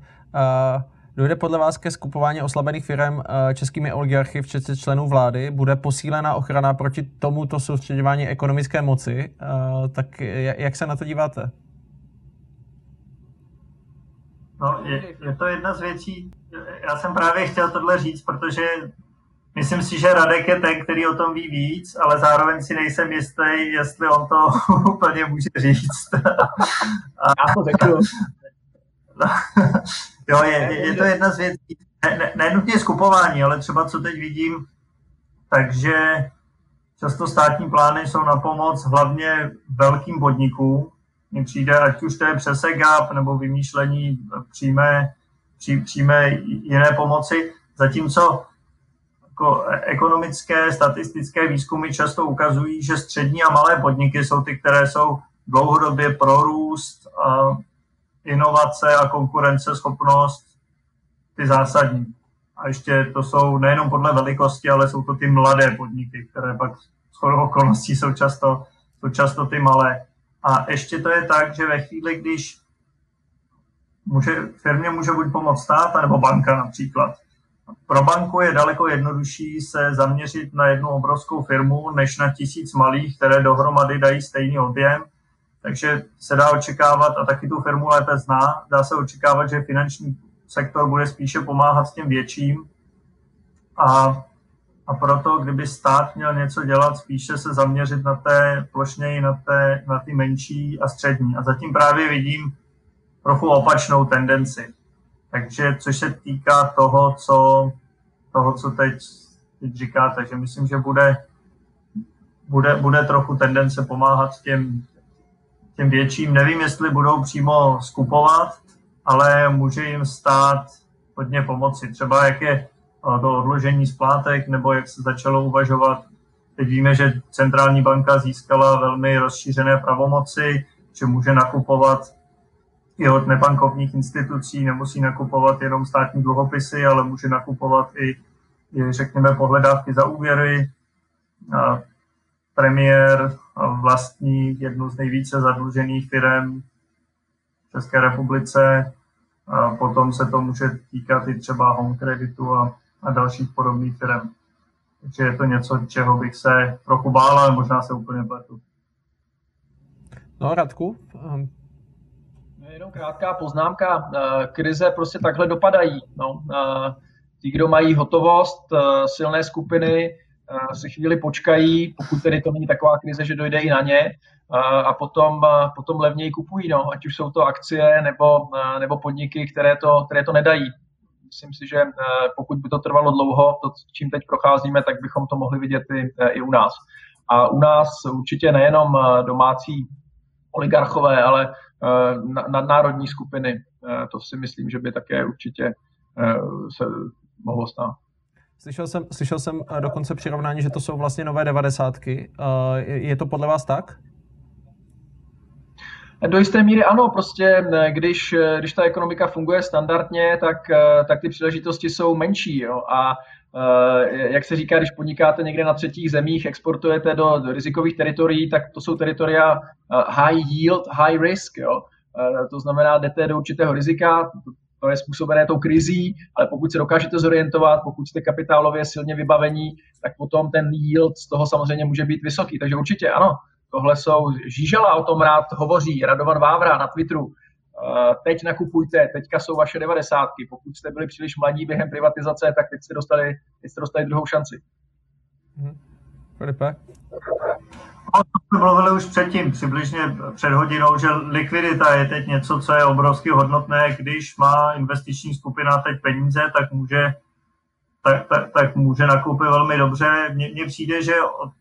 Dojde podle vás ke skupování oslabených firm českými oligarchy, včetně členů vlády? Bude posílena ochrana proti tomuto soustředěvání ekonomické moci? Tak jak se na to díváte? No, je, je to jedna z věcí. Já jsem právě chtěl tohle říct, protože Myslím si, že Radek je ten, který o tom ví víc, ale zároveň si nejsem jistý, jestli on to úplně může říct. Já to řeknu. jo, je, je to jedna z věcí, ne, ne, nenutně skupování, ale třeba co teď vidím, takže často státní plány jsou na pomoc hlavně velkým podnikům. Mně přijde, ať už to je přes EGAP nebo vymýšlení přímé, pří, přímé jiné pomoci, zatímco ekonomické, statistické výzkumy často ukazují, že střední a malé podniky jsou ty, které jsou dlouhodobě pro růst, inovace a konkurenceschopnost ty zásadní. A ještě to jsou nejenom podle velikosti, ale jsou to ty mladé podniky, které pak s okolností jsou často, jsou často ty malé. A ještě to je tak, že ve chvíli, když může, firmě může buď pomoct stát, nebo banka například, pro banku je daleko jednodušší se zaměřit na jednu obrovskou firmu, než na tisíc malých, které dohromady dají stejný objem. Takže se dá očekávat, a taky tu firmu lépe zná, dá se očekávat, že finanční sektor bude spíše pomáhat s těm větším. A a proto, kdyby stát měl něco dělat, spíše se zaměřit na té plošněji, na, té, na ty menší a střední. A zatím právě vidím trochu opačnou tendenci. Takže což se týká toho, co, toho, co teď, teď říkáte, že myslím, že bude, bude, bude trochu tendence pomáhat těm, těm větším. Nevím, jestli budou přímo skupovat, ale může jim stát hodně pomoci. Třeba jak je to odložení splátek, nebo jak se začalo uvažovat. Teď víme, že centrální banka získala velmi rozšířené pravomoci, že může nakupovat i od nebankovních institucí, nemusí nakupovat jenom státní dluhopisy, ale může nakupovat i, řekněme, pohledávky za úvěry. A premiér vlastní jednu z nejvíce zadlužených firm v České republice. A potom se to může týkat i třeba home kreditu a a dalších podobných firm. Takže je to něco, čeho bych se trochu bál, ale možná se úplně pletu. No, Radku? Um... Jenom krátká poznámka. Eh, krize prostě takhle dopadají. No. Eh, ti, kdo mají hotovost, eh, silné skupiny, si chvíli počkají, pokud tedy to není taková krize, že dojde i na ně, a potom, potom levněji kupují, no, ať už jsou to akcie nebo, nebo podniky, které to, které to nedají myslím si, že pokud by to trvalo dlouho, to, čím teď procházíme, tak bychom to mohli vidět i, i u nás. A u nás určitě nejenom domácí oligarchové, ale nadnárodní skupiny. To si myslím, že by také určitě se mohlo stát. Slyšel jsem, slyšel jsem dokonce přirovnání, že to jsou vlastně nové devadesátky. Je to podle vás tak? Do jisté míry ano, prostě když, když ta ekonomika funguje standardně, tak, tak ty příležitosti jsou menší. Jo? A jak se říká, když podnikáte někde na třetích zemích, exportujete do, rizikových teritorií, tak to jsou teritoria high yield, high risk. Jo? To znamená, jdete do určitého rizika, to je způsobené tou krizí, ale pokud se dokážete zorientovat, pokud jste kapitálově silně vybavení, tak potom ten yield z toho samozřejmě může být vysoký. Takže určitě ano, Tohle jsou, Žížela o tom rád hovoří, Radovan Vávra na Twitteru. Eh, teď nakupujte, teďka jsou vaše devadesátky. Pokud jste byli příliš mladí během privatizace, tak teď jste dostali, teď jste dostali druhou šanci. Hmm. To jsme mluvili už předtím, přibližně před hodinou, že likvidita je teď něco, co je obrovsky hodnotné. Když má investiční skupina teď peníze, tak může tak, tak, tak může nakoupit velmi dobře. Mně přijde, že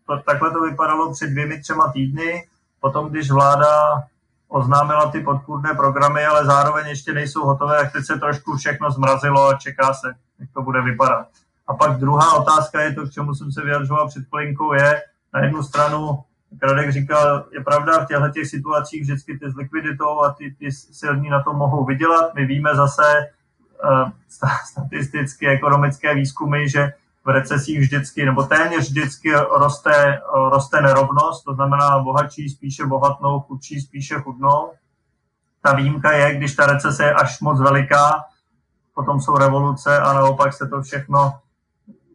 to, takhle to vypadalo před dvěmi, třema týdny, potom když vláda oznámila ty podpůrné programy, ale zároveň ještě nejsou hotové, tak teď se trošku všechno zmrazilo a čeká se, jak to bude vypadat. A pak druhá otázka je to, k čemu jsem se vyjadřoval před chvilinkou, je na jednu stranu, Radek říkal, je pravda, v těchto těch situacích vždycky ty s likviditou a ty, ty silní na to mohou vydělat. My víme zase, Eh, statistické ekonomické výzkumy, že recesích vždycky, nebo téměř vždycky roste, roste nerovnost, to znamená bohatší spíše bohatnou, chudší spíše chudnou. Ta výjimka je, když ta recese je až moc veliká, potom jsou revoluce a naopak se to všechno,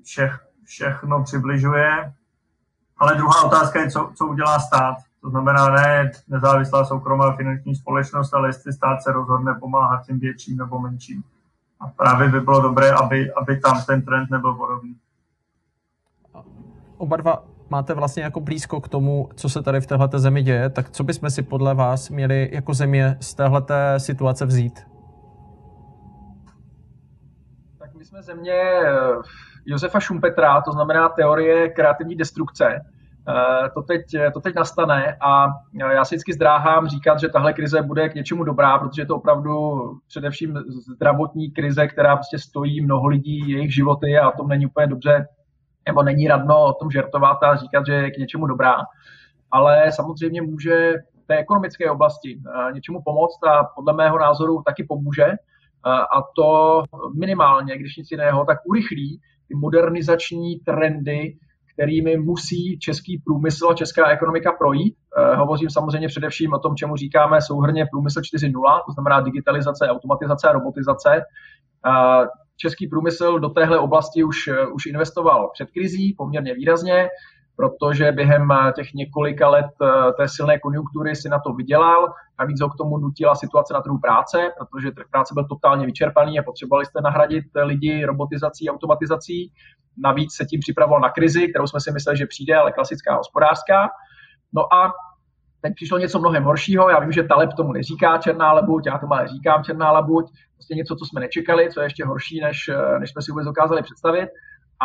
všech, všechno přibližuje. Ale druhá otázka je, co, co udělá stát. To znamená ne nezávislá soukromá finanční společnost, ale jestli stát se rozhodne pomáhat těm větším nebo menším. A právě by bylo dobré, aby, aby tam ten trend nebyl podobný. Oba dva máte vlastně jako blízko k tomu, co se tady v této zemi děje, tak co bychom si podle vás měli jako země z této situace vzít? Tak my jsme země eh, Josefa Šumpetra, to znamená teorie kreativní destrukce. Eh, to teď, to teď nastane a já si vždycky zdráhám říkat, že tahle krize bude k něčemu dobrá, protože je to opravdu především zdravotní krize, která prostě stojí mnoho lidí, jejich životy a o tom není úplně dobře, nebo není radno o tom žertovat a říkat, že je k něčemu dobrá. Ale samozřejmě může té ekonomické oblasti eh, něčemu pomoct a podle mého názoru taky pomůže. Eh, a to minimálně, když nic jiného, tak urychlí ty modernizační trendy, kterými musí český průmysl a česká ekonomika projít. Eh, hovořím samozřejmě především o tom, čemu říkáme souhrně průmysl 4.0, to znamená digitalizace, automatizace a robotizace. Eh, český průmysl do téhle oblasti už, eh, už investoval před krizí poměrně výrazně. protože během těch několika let té silné konjunktury si na to vydělal, a víc ho k tomu nutila situace na trhu práce, protože trh práce byl totálně vyčerpaný a potřebovali jste nahradit lidi robotizací, automatizací. Navíc se tím připravoval na krizi, kterou jsme si mysleli, že přijde, ale klasická hospodářská. No a teď přišlo něco mnohem horšího. Já vím, že Taleb tomu neříká černá labuť, já tomu ale říkám černá labuť. Prostě něco, co jsme nečekali, co je ještě horší, než, než jsme si vůbec dokázali představit.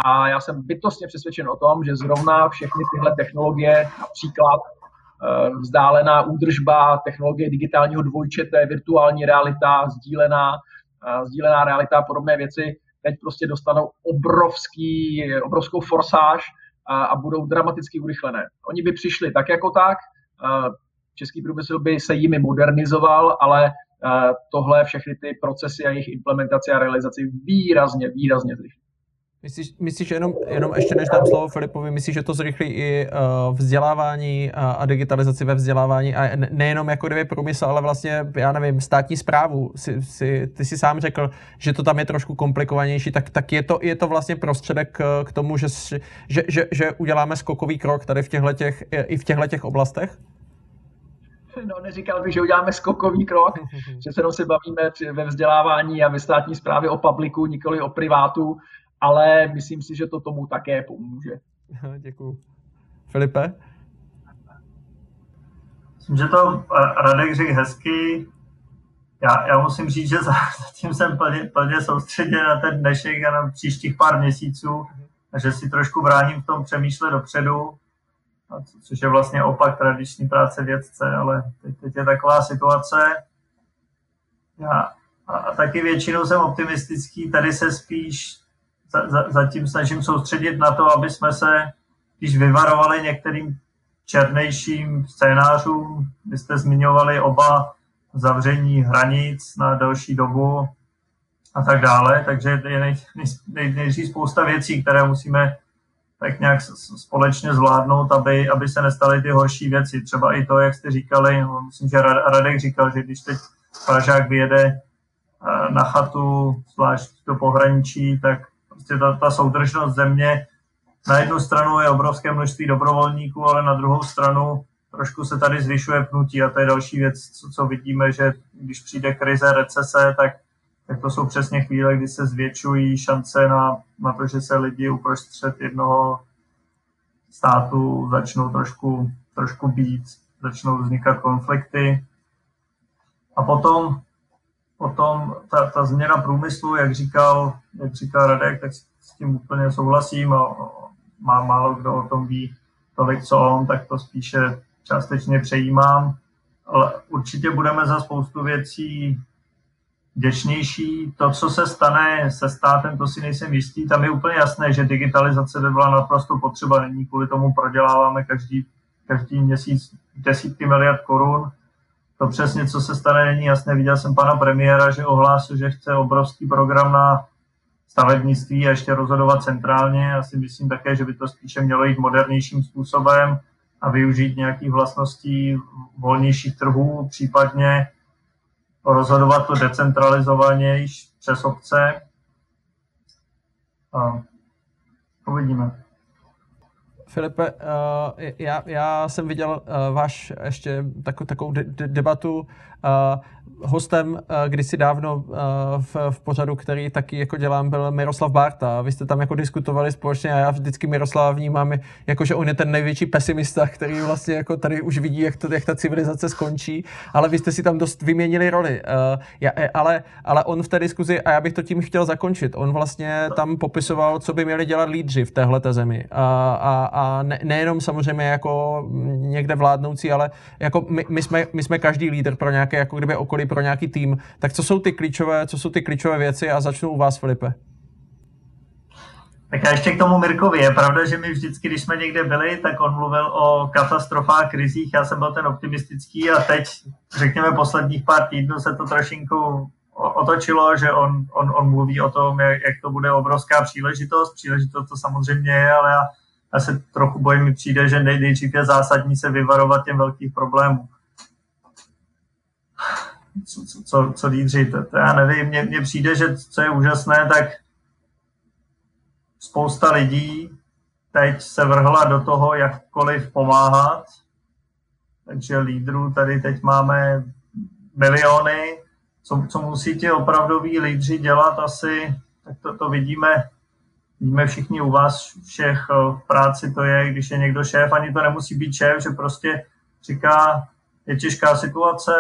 A já jsem bytostně přesvědčen o tom, že zrovna všechny tyhle technologie, například eh, vzdálená údržba, technologie digitálního dvojčete, virtuální realita, sdílená, eh, sdílená realita a podobné věci, teď prostě dostanou obrovský, obrovskou forsáž a, a budou dramaticky urychlené. Oni by přišli tak jako tak, český průmysl by se jimi modernizoval, ale tohle všechny ty procesy a jejich implementace a realizaci výrazně, výrazně zrychlí. Myslíš, myslíš jenom, jenom ještě než dám slovo Filipovi, myslíš, že to zrychlí i uh, vzdělávání a, a digitalizaci ve vzdělávání a nejenom jako kdyby průmysl, ale vlastně, já nevím, státní zprávu. Si, si, ty si sám řekl, že to tam je trošku komplikovanější, tak, tak je, to, je to vlastně prostředek k, k tomu, že, že, že, že uděláme skokový krok tady v těchto těch, i v těchto těch oblastech? No, neříkal bych, že uděláme skokový krok, že se se bavíme ve vzdělávání a ve státní správě o publiku, nikoli o privátu, ale myslím si, že to tomu také pomůže. Děkuju. Filipe? Myslím, že to Radek řekl hezky. Já, já musím říct, že zatím jsem plně, plně soustředěn na ten dnešek a na příštích pár měsíců a že si trošku bráním v tom přemýšlet dopředu, což je vlastně opak tradiční práce vědce, ale teď, teď je taková situace. Já, a, a taky většinou jsem optimistický, tady se spíš zatím snažím soustředit na to, aby jsme se když vyvarovali některým černejším scénářům. Vy jste zmiňovali oba zavření hranic na další dobu a tak dále, takže je nej, nej, nejdřív spousta věcí, které musíme tak nějak společně zvládnout, aby, aby se nestaly ty horší věci. Třeba i to, jak jste říkali, no, myslím, že Radek říkal, že když teď Pražák vyjede eh, na chatu, zvlášť do pohraničí, tak prostě ta, ta soudržnost země na jednu stranu je obrovské množství dobrovolníků, ale na druhou stranu trošku se tady zvyšuje pnutí a to je další věc, co, co vidíme, že když přijde krize, recese, tak, tak to jsou přesně chvíle, kdy se zvětšují šance na, na to, že se lidi uprostřed jednoho státu začnou trošku, trošku být, začnou vznikat konflikty. A potom Potom ta, ta změna průmyslu, jak říkal, jak říkal Radek, tak s tím úplně souhlasím a má málo kdo o tom ví tolik, co on, tak to spíše částečně přejímám. Ale určitě budeme za spoustu věcí vděčnější. To, co se stane se státem, to si nejsem jistý. Tam je úplně jasné, že digitalizace by byla naprosto potřeba. Není kvůli tomu proděláváme každý, každý měsíc desítky miliard korun to přesně, co se stane, není jasné. Viděl jsem pana premiéra, že ohlásil, že chce obrovský program na stavebnictví a ještě rozhodovat centrálně. Já si myslím také, že by to spíše mělo jít modernějším způsobem a využít nějakých vlastností volnějších trhů, případně rozhodovat to decentralizovaně přes obce. A uvidíme. Filipe, uh, já, já jsem viděl uh, váš ještě takovou, takovou de- de- debatu hostem uh, kdysi dávno uh, v, v pořadu, který taky jako dělám, byl Miroslav Barta. Vy jste tam jako diskutovali společně a já vždycky Miroslava vnímám, jako že on je ten největší pesimista, který vlastně jako tady už vidí, jak, to, jak ta civilizace skončí, ale vy jste si tam dost vyměnili roli. Já, ale, ale on v té diskuzi, a já bych to tím chtěl zakončit, on vlastně tam popisoval, co by měli dělat lídři v téhle zemi. A, a, a ne, nejenom samozřejmě jako někde vládnoucí, ale jako my, my, jsme, my jsme každý lídr pro nějaké jako kdyby okolí pro nějaký tým. Tak co jsou ty klíčové, co jsou ty klíčové věci a začnu u vás, Filipe. Tak a ještě k tomu Mirkovi. Je pravda, že my vždycky, když jsme někde byli, tak on mluvil o katastrofách, krizích, já jsem byl ten optimistický a teď, řekněme, posledních pár týdnů se to trošinku otočilo, že on, on, on mluví o tom, jak, jak to bude obrovská příležitost. Příležitost to samozřejmě je, ale já, já se trochu bojím, mi přijde, že nejdřív je zásadní se vyvarovat těm velkých problémů co, co, co, co to, to já nevím, mně, mně přijde, že co je úžasné, tak spousta lidí teď se vrhla do toho jakkoliv pomáhat. Takže lídrů tady teď máme miliony. Co, co musí ti opravdoví lídři dělat asi, tak to, to vidíme, vidíme všichni u vás všech v práci, to je, když je někdo šéf, ani to nemusí být šéf, že prostě říká, je těžká situace,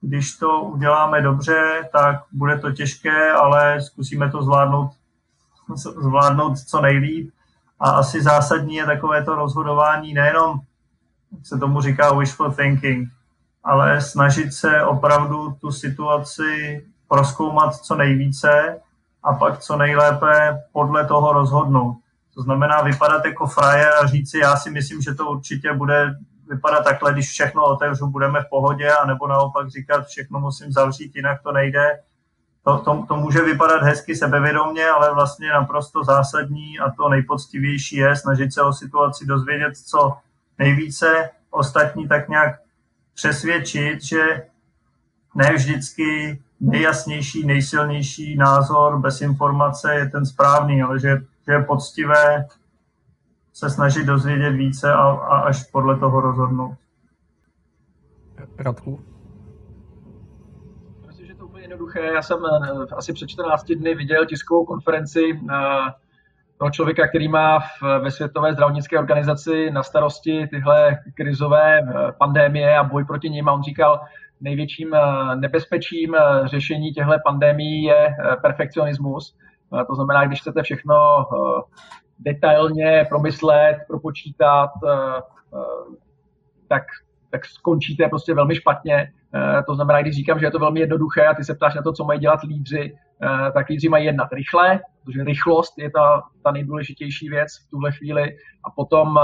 když to uděláme dobře, tak bude to těžké, ale zkusíme to zvládnout, zvládnout co nejlíp. A asi zásadní je takové to rozhodování nejenom, jak se tomu říká wishful thinking, ale snažit se opravdu tu situaci proskoumat co nejvíce a pak co nejlépe podle toho rozhodnout. To znamená vypadat jako frajer a říct si, já si myslím, že to určitě bude vypadat takhle, když všechno otevřu, budeme v pohodě, anebo naopak říkat, všechno musím zavřít, jinak to nejde. To, to, to může vypadat hezky sebevědomně, ale vlastně naprosto zásadní a to nejpoctivější je snažit se o situaci dozvědět co nejvíce, ostatní tak nějak přesvědčit, že ne vždycky nejjasnější, nejsilnější názor bez informace je ten správný, ale že, že je poctivé se snažit dozvědět více a, a až podle toho rozhodnout. Radku? Myslím, že to úplně jednoduché. Já jsem eh, asi před 14 dny viděl tiskovou konferenci eh, toho člověka, který má v, ve Světové zdravotnické organizaci na starosti tyhle krizové eh, pandémie a boj proti nim. A on říkal, největším nebezpečím řešení těchto pandémií je perfekcionismus. To znamená, když chcete všechno detailně promyslet, propočítat, eh, eh, tak, tak skončíte prostě velmi špatně. Eh, to znamená, když říkám, že je to velmi jednoduché a ty se ptáš na to, co mají dělat lídři, tak lídři mají jednat rychle, protože rychlost je ta, ta nejdůležitější věc v tuhle chvíli a potom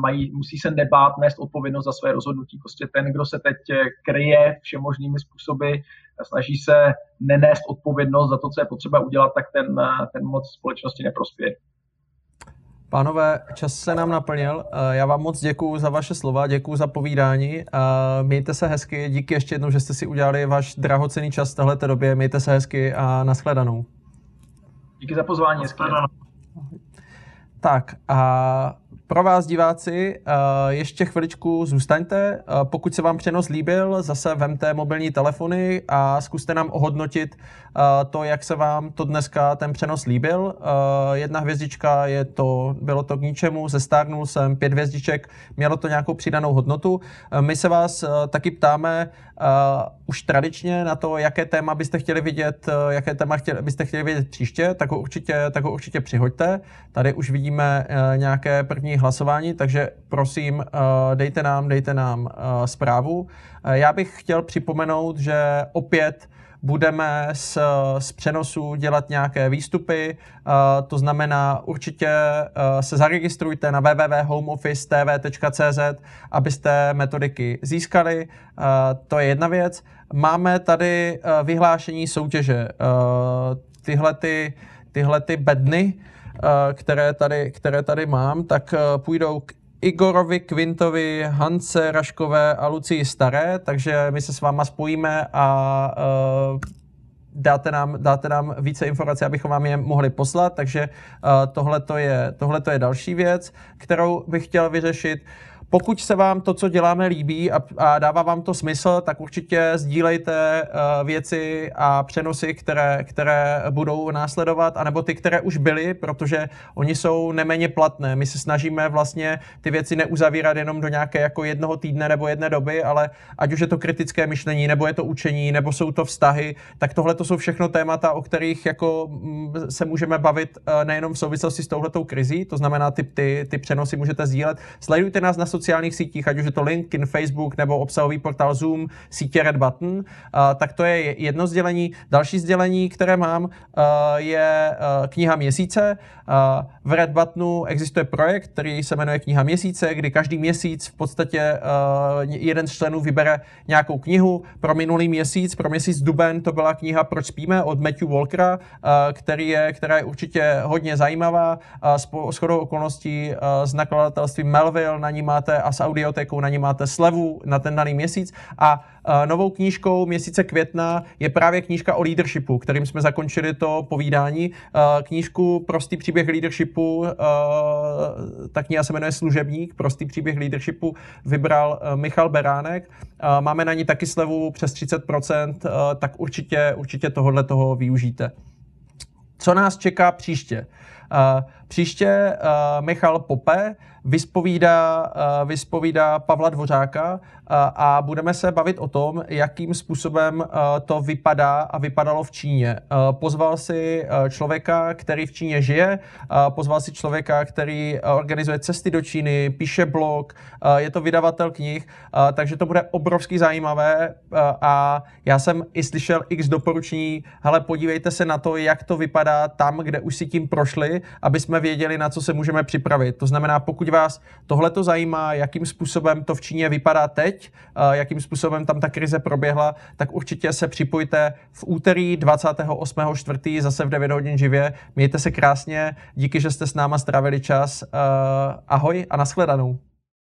mají, musí se nebát nést odpovědnost za své rozhodnutí. Prostě ten, kdo se teď kryje všemožnými způsoby, snaží se nenést odpovědnost za to, co je potřeba udělat, tak ten, ten moc společnosti neprospěje. Pánové, čas se nám naplnil. Eh, já vám moc děkuji za vaše slova, děkuji za povídání. Eh, mějte se hezky, díky ještě jednou, že jste si udělali váš drahocený čas v této době. Mějte se hezky a nashledanou. Díky za pozvání. Nashledanou. Tak a pro vás diváci, eh, ještě chviličku zůstaňte. Eh, pokud se vám přenos líbil, zase vemte mobilní telefony a zkuste nám ohodnotit eh, to, jak se vám to dneska ten přenos líbil. Jedna hvězdička je to, bylo to k ničemu, zestárnul jsem, pět hvězdiček, mělo to nějakou přidanou hodnotu. My se vás taky ptáme, už tradičně na to, jaké téma byste chtěli vidět, jaké téma chtěli, byste chtěli vidět příště, tak ho určitě, tak ho určitě přihoďte. Tady už vidíme nějaké první hlasování, takže prosím, uh, dejte nám, dejte nám uh, zprávu. Uh, já bych chtěl připomenout, že opět budeme z, z přenosu dělat nějaké výstupy, to znamená určitě se zaregistrujte na www.homeoffice.tv.cz, abyste metodiky získali, to je jedna věc. Máme tady vyhlášení soutěže. Tyhle, ty, tyhle ty bedny, které tady, které tady mám, tak uh, půjdou k Igorovi Kvintovi, Hance Raškové a Lucii Staré, takže my se s váma spojíme a uh, dáte nám, dáte nám více informací, abychom vám je mohli poslat, takže uh, tohle je, je další věc, kterou bych chtěl vyřešit. Pokud se vám to, co děláme, líbí a, a dává vám to smysl, tak určitě sdílejte uh, věci a přenosy, které, které budou následovat, anebo ty, které už byly, protože oni jsou neméně platné. My se snažíme vlastně ty věci neuzavírat jenom do nějaké jako jednoho týdne nebo jedné doby, ale ať už je to kritické myšlení, nebo je to učení, nebo jsou to vztahy, tak tohle to jsou všechno témata, o kterých jako mm, se můžeme bavit uh, nejenom v souvislosti s touhletou krizí, to znamená, ty, ty, ty přenosy můžete sdílet. Sledujte nás na sociálních sítích, ať už je to LinkedIn, Facebook nebo obsahový portál Zoom, sítě Red Button, uh, tak to je jedno sdělení. Další sdělení, které mám, uh, je uh, kniha měsíce. V Red Buttonu existuje projekt, který se jmenuje Kniha měsíce, kdy každý měsíc v podstatě jeden z členů vybere nějakou knihu. Pro minulý měsíc, pro měsíc duben, to byla kniha Proč spíme od Matthew Walkera, který je, která je určitě hodně zajímavá. S chodou okolností z nakladatelstvím Melville, na ní máte máte a s audiotekou na ně máte slevu na ten daný měsíc a novou knížkou měsíce května je právě knížka o leadershipu, kterým jsme zakončili to povídání. Knížku Prostý příběh leadershipu, ta kniha se jmenuje Služebník, Prostý příběh leadershipu vybral Michal Beránek. Máme na ní taky slevu přes 30%, tak určitě, určitě tohohle toho využijte. Co nás čeká příště? Příště Michal Pope vyspovídá, vyspovídá Pavla Dvořáka a budeme se bavit o tom, jakým způsobem to vypadá a vypadalo v Číně. Pozval si člověka, který v Číně žije, pozval si člověka, který organizuje cesty do Číny, píše blog, je to vydavatel knih, takže to bude obrovsky zajímavé a já jsem i slyšel x doporučení, hele podívejte se na to, jak to vypadá tam, kde už si tím prošli, aby jsme věděli, na co se můžeme připravit. To znamená, pokud vás tohle to zajímá, jakým způsobem to v Číně vypadá teď, jakým způsobem tam ta krize proběhla, tak určitě se připojte v úterý 28.4. zase v 9 hodin živě. Mějte se krásně, díky, že jste s náma strávili čas. Ahoj a nashledanou.